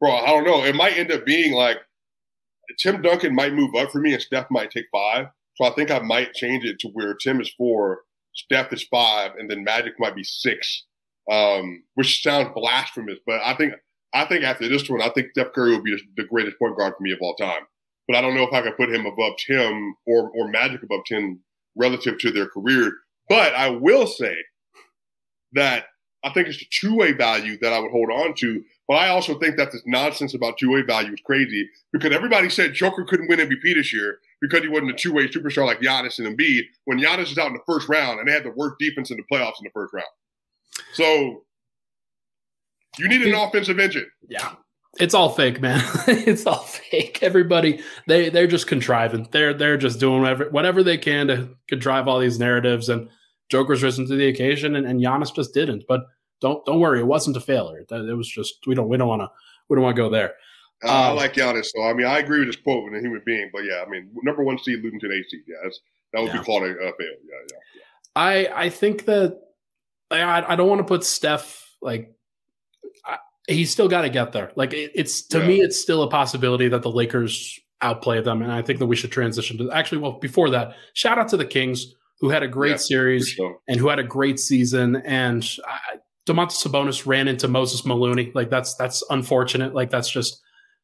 S2: Bro, I don't know. It might end up being like Tim Duncan might move up for me, and Steph might take five. So I think I might change it to where Tim is four, Steph is five, and then Magic might be six, um, which sounds blasphemous. But I think I think after this one, I think Steph Curry will be the greatest point guard for me of all time. But I don't know if I can put him above Tim or or Magic above Tim relative to their career. But I will say that I think it's the two way value that I would hold on to. But I also think that this nonsense about two way value is crazy because everybody said Joker couldn't win MVP this year because he wasn't a two way superstar like Giannis and Embiid when Giannis is out in the first round and they had the worst defense in the playoffs in the first round. So you need an offensive engine.
S1: Yeah. It's all fake, man. <laughs> it's all fake. Everybody, they they're just contriving. They're they're just doing whatever whatever they can to contrive all these narratives. And Joker's risen to the occasion, and, and Giannis just didn't. But don't don't worry, it wasn't a failure. It was just we don't we don't want to we don't want to go there.
S2: Uh, um, I like Giannis, so I mean I agree with his quote when a human being, but yeah, I mean number one seed losing to an eight seed, yeah, that would yeah. be called a, a failure. Yeah, yeah,
S1: yeah. I I think that I I don't want to put Steph like he's still got to get there. Like it, it's to yeah. me, it's still a possibility that the Lakers outplay them, and I think that we should transition to actually. Well, before that, shout out to the Kings who had a great yeah, series sure. and who had a great season. And I, Domantas Sabonis ran into Moses Maloney. Like that's that's unfortunate. Like that's just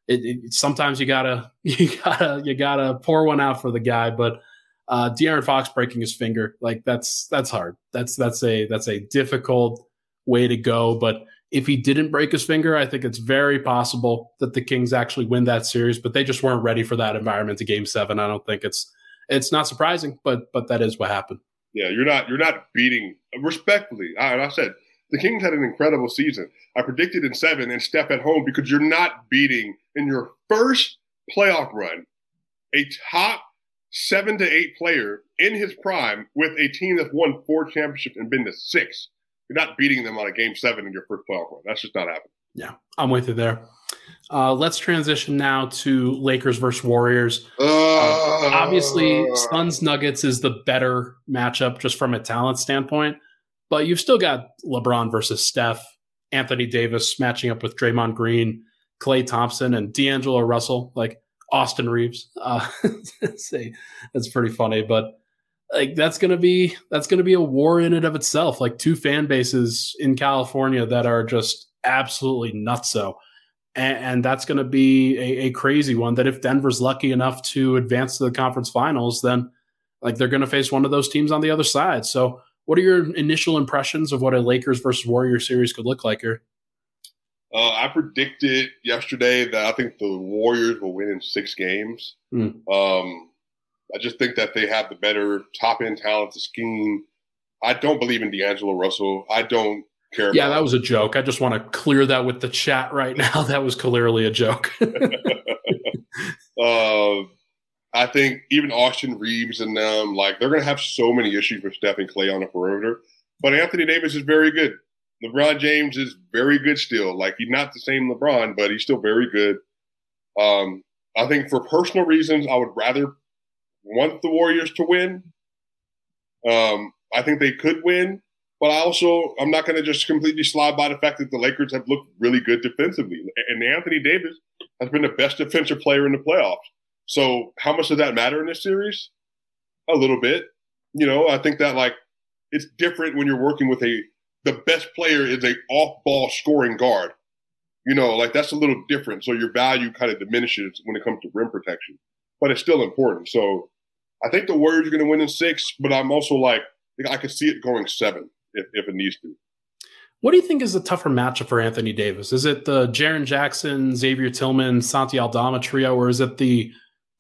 S1: it, it, sometimes you gotta <laughs> you gotta you gotta pour one out for the guy, but. Uh, De'Aaron Fox breaking his finger, like that's that's hard. That's that's a that's a difficult way to go. But if he didn't break his finger, I think it's very possible that the Kings actually win that series, but they just weren't ready for that environment to game seven. I don't think it's it's not surprising, but but that is what happened.
S2: Yeah, you're not you're not beating respectfully. I, I said the Kings had an incredible season. I predicted in seven and step at home because you're not beating in your first playoff run a top seven to eight player in his prime with a team that's won four championships and been to six. You're not beating them on a game seven in your first playoff run. That's just not happening.
S1: Yeah, I'm with you there. Uh, let's transition now to Lakers versus Warriors. Uh, uh, obviously, Suns Nuggets is the better matchup just from a talent standpoint, but you've still got LeBron versus Steph, Anthony Davis matching up with Draymond Green, Klay Thompson, and D'Angelo Russell, like Austin Reaves. Uh, <laughs> that's pretty funny, but like that's gonna be that's gonna be a war in and of itself. Like two fan bases in California that are just absolutely nutso. And, and that's going to be a, a, crazy one. That if Denver's lucky enough to advance to the conference finals, then like they're going to face one of those teams on the other side. So, what are your initial impressions of what a Lakers versus Warrior series could look like here?
S2: Uh, I predicted yesterday that I think the Warriors will win in six games. Mm. Um, I just think that they have the better top end talent, the scheme. I don't believe in D'Angelo Russell. I don't care.
S1: Yeah, that was a joke. I just want to clear that with the chat right now. <laughs> That was clearly a joke. <laughs> uh,
S2: I think even Austin Reaves and them, like they're going to have so many issues with Steph and Klay on the perimeter. But Anthony Davis is very good. LeBron James is very good still. Like he's not the same LeBron, but he's still very good. Um, I think for personal reasons, I would rather want the Warriors to win. Um, I think they could win, but I also I'm not going to just completely slide by the fact that the Lakers have looked really good defensively, and Anthony Davis has been the best defensive player in the playoffs. So how much does that matter in this series? A little bit. You know, I think that like it's different when you're working with a the best player is a off-ball scoring guard. You know, like that's a little different. So your value kind of diminishes when it comes to rim protection, but it's still important. So I think the Warriors are going to win in six, but I'm also like I could see it going seven if, if it needs to.
S1: What do you think is the tougher matchup for Anthony Davis? Is it the Jaren Jackson, Xavier Tillman, Santi Aldama trio, or is it the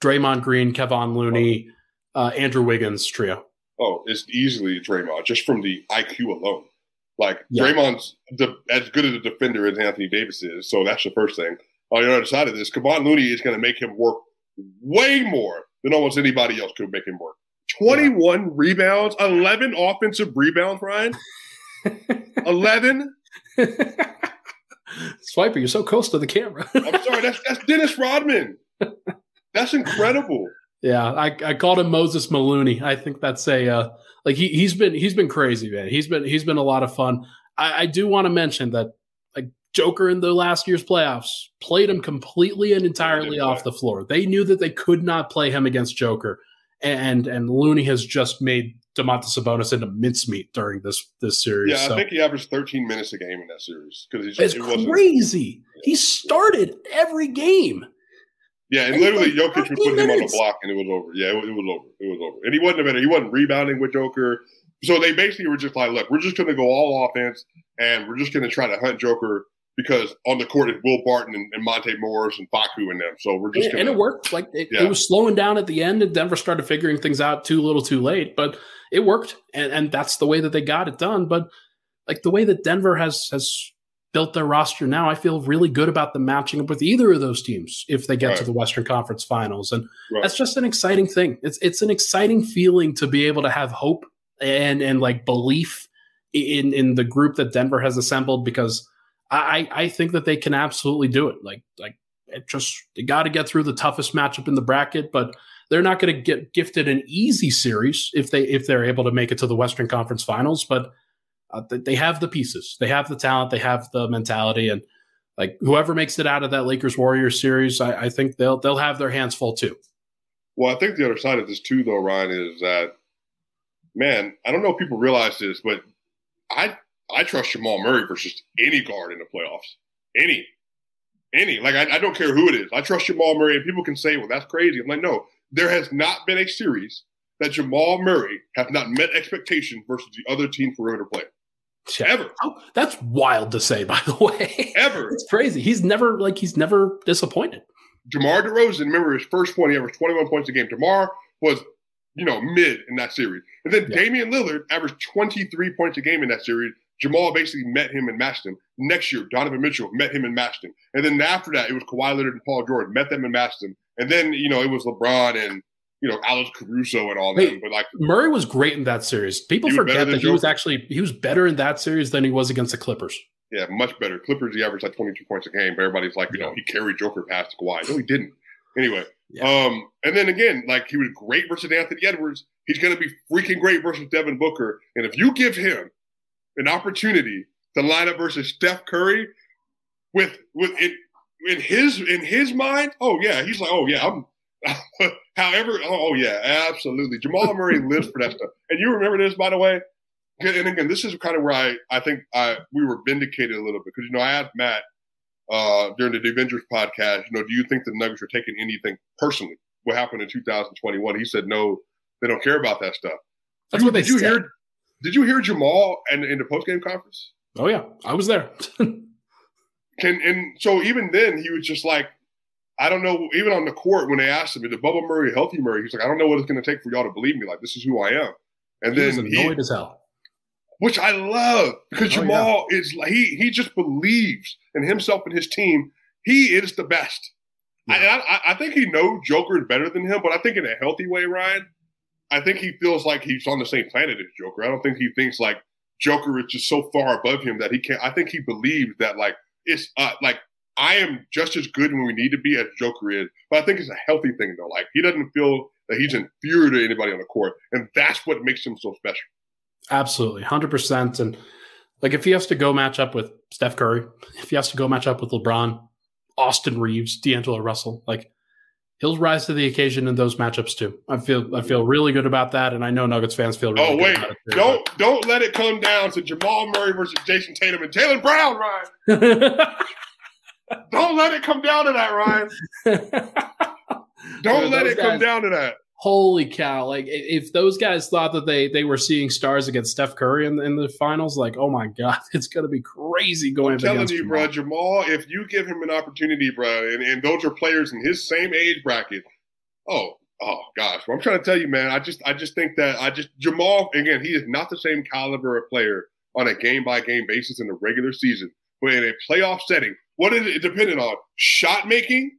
S1: Draymond Green, Kevon Looney, uh, Andrew Wiggins trio?
S2: Oh, it's easily Draymond, just from the IQ alone. Like yeah. Draymond's the, as good as a defender as Anthony Davis is, so that's the first thing. On the other side of this, Kevon Looney is going to make him work way more than almost anybody else could make him work. 21 yeah. rebounds, 11 offensive rebounds, Ryan. <laughs> 11.
S1: Swipa, you're so close to the camera.
S2: I'm sorry, that's that's Dennis Rodman. That's incredible.
S1: Yeah, I, I called him Moses Maloney. I think that's a uh, like he he's been he's been crazy, man. He's been he's been a lot of fun. I, I do want to mention that Joker in the last year's playoffs played him completely and entirely off the floor. They knew that they could not play him against Joker, and and Looney has just made Domantas Sabonis into mincemeat during this this series.
S2: Yeah, so. I think he averaged 13 minutes a game in that series because
S1: it's it crazy. He started every game.
S2: Yeah, and, and literally Jokic was putting him on the block, and it was over. Yeah, it, it was over. It was over, and he wasn't a better. He wasn't rebounding with Joker. So they basically were just like, look, we're just going to go all offense, and we're just going to try to hunt Joker because on the court it's Will Barton and, and Monte Morris and Facu and them. So we're just
S1: and,
S2: gonna,
S1: and it worked. Like it, yeah. it, was slowing down at the end, and Denver started figuring things out too little, too late. But it worked, and and that's the way that they got it done. But like the way that Denver has has built their roster now, I feel really good about them matching up with either of those teams if they get right. to the Western Conference Finals, and right. that's just an exciting thing. It's it's an exciting feeling to be able to have hope and and like belief in in the group that Denver has assembled because I I think that they can absolutely do it. Like like it just they got to get through the toughest matchup in the bracket, but they're not going to get gifted an easy series if they if they're able to make it to the Western Conference Finals. But uh, they have the pieces, they have the talent, they have the mentality, and like whoever makes it out of that Lakers Warriors series, I, I think they'll they'll have their hands full too.
S2: Well, I think the other side of this too, though, Ryan, is that man, I don't know if people realize this, but I I trust Jamal Murray versus any guard in the playoffs. Any. Any. Like, I, I, don't care who it is. I trust Jamal Murray, and people can say, well, that's crazy. I'm like, no, there has not been a series that Jamal Murray has not met expectations versus the other team perimeter player. Yeah. Ever.
S1: Oh, that's wild to say, <laughs> by the way.
S2: Ever. <laughs>
S1: it's crazy. He's never, like, he's never disappointed.
S2: DeMar DeRozan, remember his first point, he averaged 21 points a game. DeMar was, you know, mid in that series. And then yeah. Damian Lillard averaged 23 points a game in that series. Jamal basically met him and matched him. Next year, Donovan Mitchell met him and matched him. And then after that, it was Kawhi Leonard and Paul George met them and matched them. And then, you know, it was LeBron and, you know, Alex Caruso and all that. But like
S1: Murray was great in that series. People forget that he was actually he was better in that series than he was against the Clippers.
S2: Yeah, much better. Clippers, he averaged like 22 points a game, but everybody's like, you know, he carried Joker past Kawhi. No, he didn't. Anyway, yeah. um, and then again, like he was great versus Anthony Edwards. He's going to be freaking great versus Devin Booker. And if you give him an opportunity to line up versus Steph Curry with with in, in his in his mind, oh yeah, he's like, oh yeah, I'm <laughs> however, oh, oh, yeah, absolutely. Jamal Murray <laughs> lives for that stuff. And you remember this, by the way? And again, this is kind of where I, I think I we were vindicated a little bit because you know I asked Matt uh, during the Avengers podcast, you know, do you think the Nuggets are taking anything personally? What happened in 2021? He said no, they don't care about that stuff.
S1: That's did, what they
S2: did you hear? Did you hear Jamal and in the post game conference?
S1: Oh yeah, I was there. <laughs>
S2: Can and so even then he was just like, I don't know. Even on the court when they asked him, "Is the Bubba Murray healthy Murray?" He's like, "I don't know what it's going to take for y'all to believe me. Like this is who I am." And
S1: he
S2: then
S1: was annoyed he, as hell,
S2: which I love because oh, Jamal yeah. is he he just believes in himself and his team. He is the best. Yeah. I, I, I think he knows Joker is better than him, but I think in a healthy way, Ryan. I think he feels like he's on the same planet as Joker. I don't think he thinks like Joker is just so far above him that he can't. I think he believes that like it's uh, like I am just as good when we need to be as Joker is. But I think it's a healthy thing though. Like he doesn't feel that he's inferior to anybody on the court, and that's what makes him so special.
S1: Absolutely, hundred percent. And like if he has to go match up with Steph Curry, if he has to go match up with LeBron, Austin Reaves, D'Angelo Russell, like he'll rise to the occasion in those matchups too. I feel I feel really good about that, and I know Nuggets fans feel. really
S2: Oh wait, don't don't let it come down to Jamal Murray versus Jayson Tatum and Jaylen Brown, Ryan. <laughs> don't let it come down to that, Ryan. <laughs> don't let it guys, come down to that
S1: holy cow! Like if those guys thought that they they were seeing stars against Steph Curry in, in the finals, like oh my god, <laughs> it's gonna be crazy going. I'm
S2: telling you, Jamal. bro, Jamal. If you give him an opportunity, bro, and, and those are players in his same age bracket, oh oh gosh, well, I'm trying to tell you, man. I just I just think that I just Jamal again. He is not the same caliber of player on a game by game basis in the regular season, but in a playoff setting, what is it dependent on? Shot making,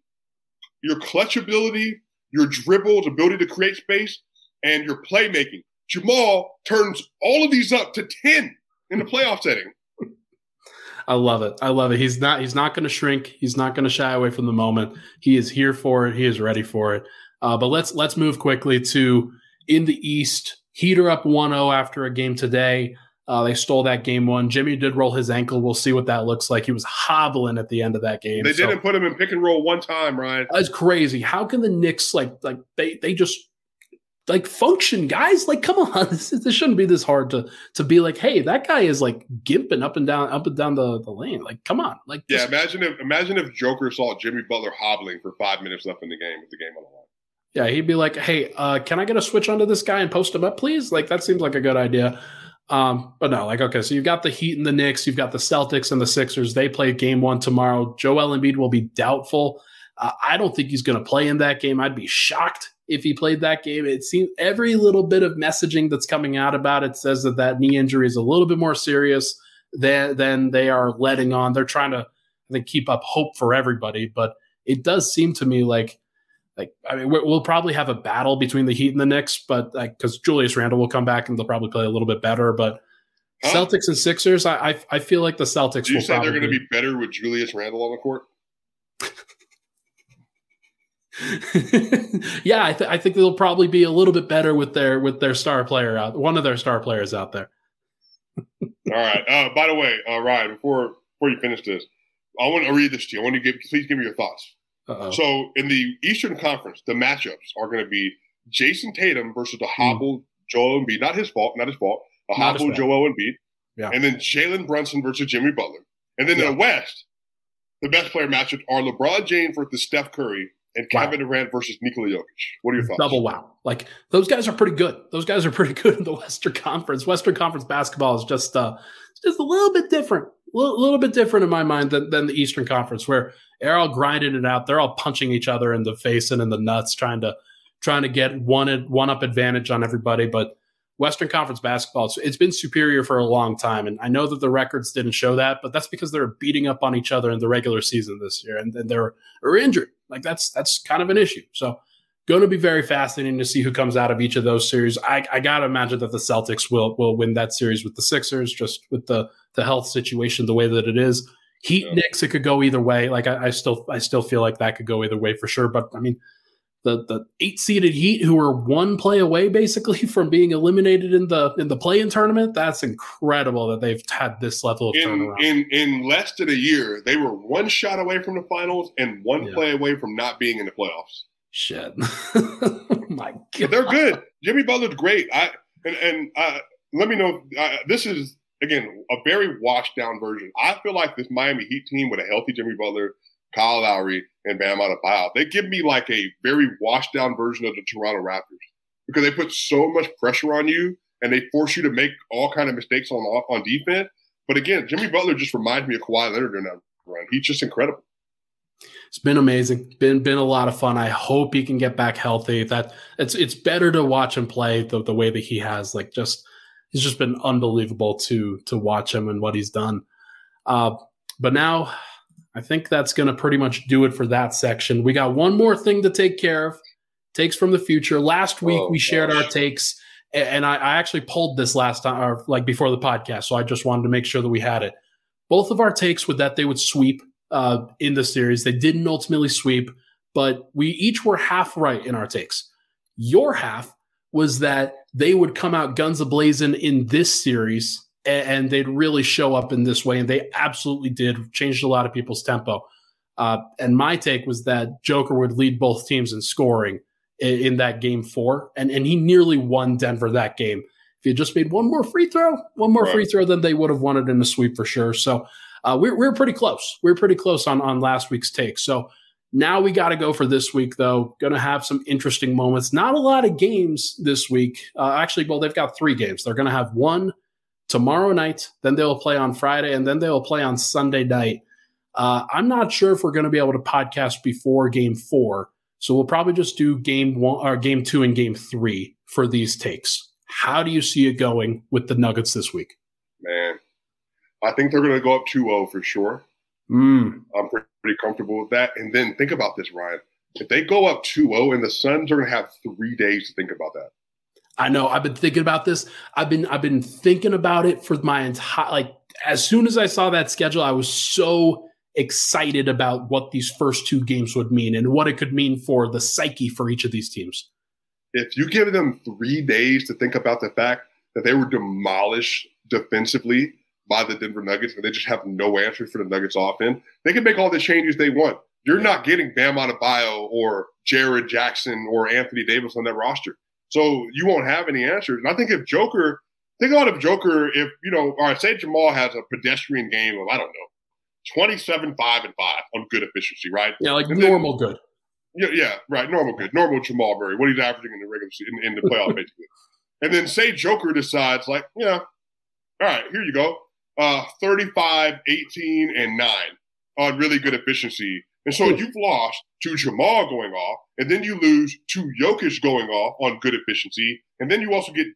S2: your clutch ability, your dribbles, ability to create space, and your playmaking. Jamal turns all of these up to 10 in the playoff setting.
S1: I love it. I love it. He's not he's not going to shrink. He's not going to shy away from the moment. He is here for it. He is ready for it. Uh, but let's let's move quickly to in the East. Heater up 1-0 after a game today. Uh, they stole that game one. Jimmy did roll his ankle. We'll see what that looks like. He was hobbling at the end of that game.
S2: They so, didn't put him in pick and roll one time, Ryan.
S1: That's crazy. How can the Knicks like like they they just like function, guys? Like, come on, <laughs> this, is, this shouldn't be this hard to to be like, hey, that guy is like gimping up and down up and down the, the lane. Like, come on, like
S2: yeah. Just, imagine if imagine if Joker saw Jimmy Butler hobbling for five minutes left in the game with the game on the line.
S1: Yeah, he'd be like, "Hey, uh, can I get a switch onto this guy and post him up, please?" Like that seems like a good idea. Um, but no, like okay, so you've got the Heat and the Knicks, you've got the Celtics and the Sixers. They play game one tomorrow. Joel Embiid will be doubtful. Uh, I don't think he's going to play in that game. I'd be shocked if he played that game. It seems every little bit of messaging that's coming out about it says that that knee injury is a little bit more serious than than they are letting on. They're trying to, I think, keep up hope for everybody, but it does seem to me like like I mean we'll probably have a battle between the Heat and the Knicks, but like because Julius Randle will come back and they'll probably play a little bit better. But huh? Celtics and Sixers, I, I, I feel like the Celtics.
S2: Do you
S1: say
S2: probably, they're going to be better with Julius Randle on the court? <laughs>
S1: yeah, I, th- I think they'll probably be a little bit better with their with their star player out, one of their star players out there. <laughs>
S2: All right. Uh, by the way, uh, Ryan, before before you finish this, I want to read this to you. I want to give please give me your thoughts. Uh-oh. So in the Eastern Conference, the matchups are going to be Jayson Tatum versus the hmm. hobble mm. Joel Embiid. Not his fault. Not his fault. A hobble Joel Embiid. Yeah. And then Jalen Brunson versus Jimmy Butler. And then yeah. in the West, the best player matchups are LeBron James versus Steph Curry and Kevin wow. Durant versus Nikola Jokic. What are your thoughts?
S1: Double wow. Like those guys are pretty good. Those guys are pretty <laughs> good in the Western Conference. Western Conference basketball is just uh just a little bit different. A little, little bit different in my mind than, than the Eastern Conference, where they're all grinding it out. They're all punching each other in the face and in the nuts, trying to trying to get one one up advantage on everybody. But Western Conference basketball, it's, it's been superior for a long time, and I know that the records didn't show that, but that's because they're beating up on each other in the regular season this year, and, and they're are injured. Like that's that's kind of an issue. So going to be very fascinating to see who comes out of each of those series. I, I got to imagine that the Celtics will will win that series with the Sixers, just with the the health situation the way that it is. Heat yeah. Knicks, it could go either way. Like I, I, still I still feel like that could go either way for sure. But I mean, the the eight seeded Heat who are one play away <laughs> basically from being eliminated in the in the play in tournament. That's incredible that they've had this level of
S2: in,
S1: turnaround.
S2: In in less than a year, they were one shot away from the finals and one yeah. play away from not being in the playoffs.
S1: Shit, <laughs> my God,
S2: but they're good. Jimmy Butler's great. I and and uh, let me know. Uh, this is again a very washed down version. I feel like this Miami Heat team with a healthy Jimmy Butler, Kyle Lowry, and Bam Adebayo, they give me like a very washed down version of the Toronto Raptors because they put so much pressure on you and they force you to make all kind of mistakes on on defense. But again, Jimmy Butler just reminds me of Kawhi Leonard during that run. He's just incredible.
S1: It's been amazing. Been been a lot of fun. I hope he can get back healthy. That it's it's better to watch him play the, the way that he has. Like just he's just been unbelievable to to watch him and what he's done. Uh, but now I think that's going to pretty much do it for that section. We got one more thing to take care of. Takes from the future. Last week oh, we shared gosh. our takes, and I, I, actually pulled this last time, or like before the podcast. So I just wanted to make sure that we had it. Both of our takes were that they would sweep uh, in the series. They didn't ultimately sweep, but we each were half right in our takes. Your half was that they would come out guns a blazing in this series and, they'd really show up in this way. And they absolutely did, changed a lot of people's tempo. Uh, and my take was that Joker would lead both teams in scoring in, in, that game four. And, and he nearly won Denver that game. If he had just made one more free throw, one more right. free throw, then they would have won it in a sweep for sure. So uh, we're, we're pretty close. We're pretty close on, on last week's take. So now we got to go for this week, though. Going to have some interesting moments. Not a lot of games this week. Uh, actually, well, they've got three games. They're going to have one tomorrow night, then they'll play on Friday, and then they'll play on Sunday night. Uh, I'm not sure if we're going to be able to podcast before game four. So we'll probably just do game one or game two and game three for these takes. How do you see it going with the Nuggets this week?
S2: Man, I think they're going to go up 2 0 for sure.
S1: Mm.
S2: I'm pretty comfortable with that. And then think about this, Ryan. If they go up 2 0 and the Suns are going to have three days to think about that.
S1: I know. I've been thinking about this. I've been I've been thinking about it for my entire like as soon as I saw that schedule, I was so excited about what these first two games would mean and what it could mean for the psyche for each of these teams.
S2: If you give them three days to think about the fact that they were demolished defensively by the Denver Nuggets and they just have no answer for the Nuggets offense, they can make all the changes they want. You're not getting Bam Adebayo or Jaren Jackson or Anthony Davis on that roster. So you won't have any answers. And I think if Joker, think about if Joker, if, you know, all right, say Jamal has a pedestrian game of, I don't know, 27, 5, and 5 on good efficiency, right?
S1: Yeah, like and normal then, good.
S2: Yeah, yeah, right. Normal good. Normal Jamal Murray. What he's averaging in the regular season, in, in the playoff, <laughs> basically. And then say Joker decides, like, yeah, all right, here you go. Uh, 35, 18, and 9 on really good efficiency. And so you've lost to Jamal going off, and then you lose to Jokic going off on good efficiency, and then you also get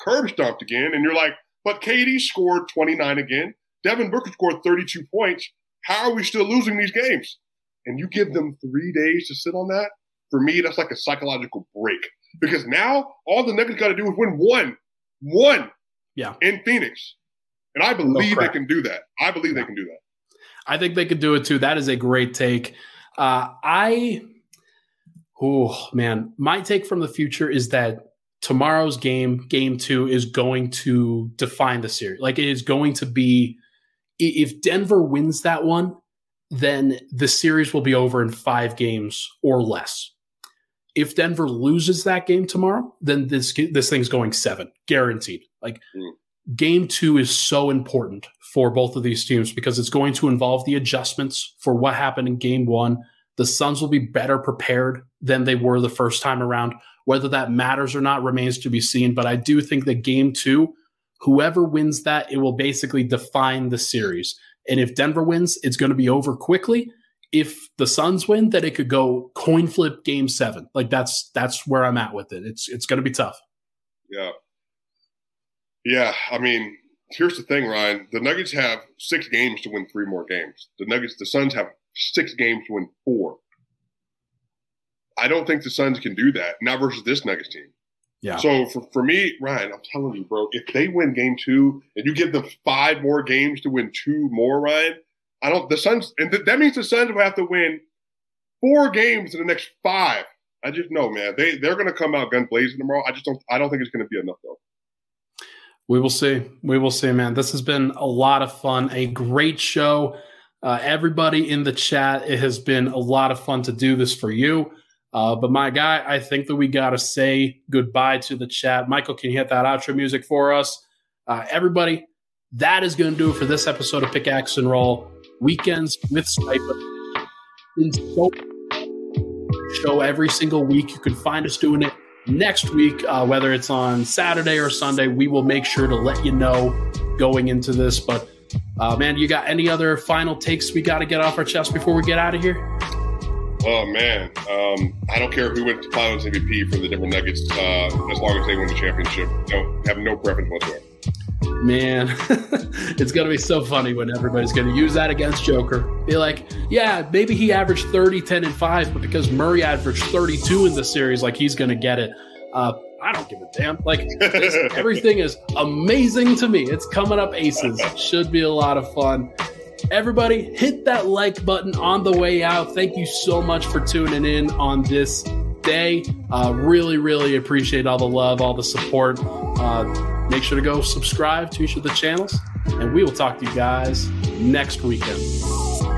S2: curb stomped again, and you're like, but KD scored 29 again. Devin Booker scored 32 points. How are we still losing these games? And you give them three days to sit on that. For me, that's like a psychological break because now all the Nuggets got to do is win one, one,
S1: yeah,
S2: in Phoenix, and I believe they can do that. I believe yeah. they can do that.
S1: I think they could do it too. That is a great take. Uh, I, oh man, my take from the future is that tomorrow's game, game two, is going to define the series. Like it is going to be, if Denver wins that one, then the series will be over in five games or less. If Denver loses that game tomorrow, then this this thing's going seven, guaranteed. Like mm. Game two is so important for both of these teams because it's going to involve the adjustments for what happened in game one. The Suns will be better prepared than they were the first time around. Whether that matters or not remains to be seen. But I do think that game two, whoever wins that, it will basically define the series. And if Denver wins, it's going to be over quickly. If the Suns win, then it could go coin flip game seven. Like that's that's where I'm at with it. It's it's going to be tough.
S2: Yeah. Yeah, I mean, here's the thing, Ryan. The Nuggets have six games to win three more games. The Nuggets, the Suns have six games to win four. I don't think the Suns can do that. Not versus this Nuggets team.
S1: Yeah.
S2: So for, for me, Ryan, I'm telling you, bro, if they win game two and you give them five more games to win two more, Ryan, I don't, the Suns, and th- that means the Suns will have to win four games in the next five. I just know, man, they, they're going to come out gun blazing tomorrow. I just don't, I don't think it's going to be enough though.
S1: We will see. We will see, man. This has been a lot of fun, a great show. Uh, everybody in the chat, it has been a lot of fun to do this for you. Uh, but my guy, I think that we got to say goodbye to the chat. Michael, can you hit that outro music for us? Uh, everybody, that is going to do it for this episode of Pickaxe and Roll Weekends with Swipa. show every single week. You can find us doing it next week, uh, whether it's on Saturday or Sunday. We will make sure to let you know going into this. But uh, man, you got any other final takes we got to get off our chest before we get out of here?
S2: Oh man, um, I don't care who wins the Finals MVP for the Denver Nuggets, uh, as long as they win the championship. Don't have no preference whatsoever.
S1: Man, <laughs> it's gonna be so funny when everybody's gonna use that against Joker. Be like, yeah, maybe he averaged 30, 10, and 5, but because Murray averaged 32 in the series, like he's gonna get it. Uh, I don't give a damn. Like <laughs> everything is amazing to me. It's coming up aces. Should be a lot of fun. Everybody, hit that like button on the way out. Thank you so much for tuning in on this day. Uh, really, really appreciate all the love, all the support. Uh, make sure to go subscribe to each of the channels, and we will talk to you guys next weekend.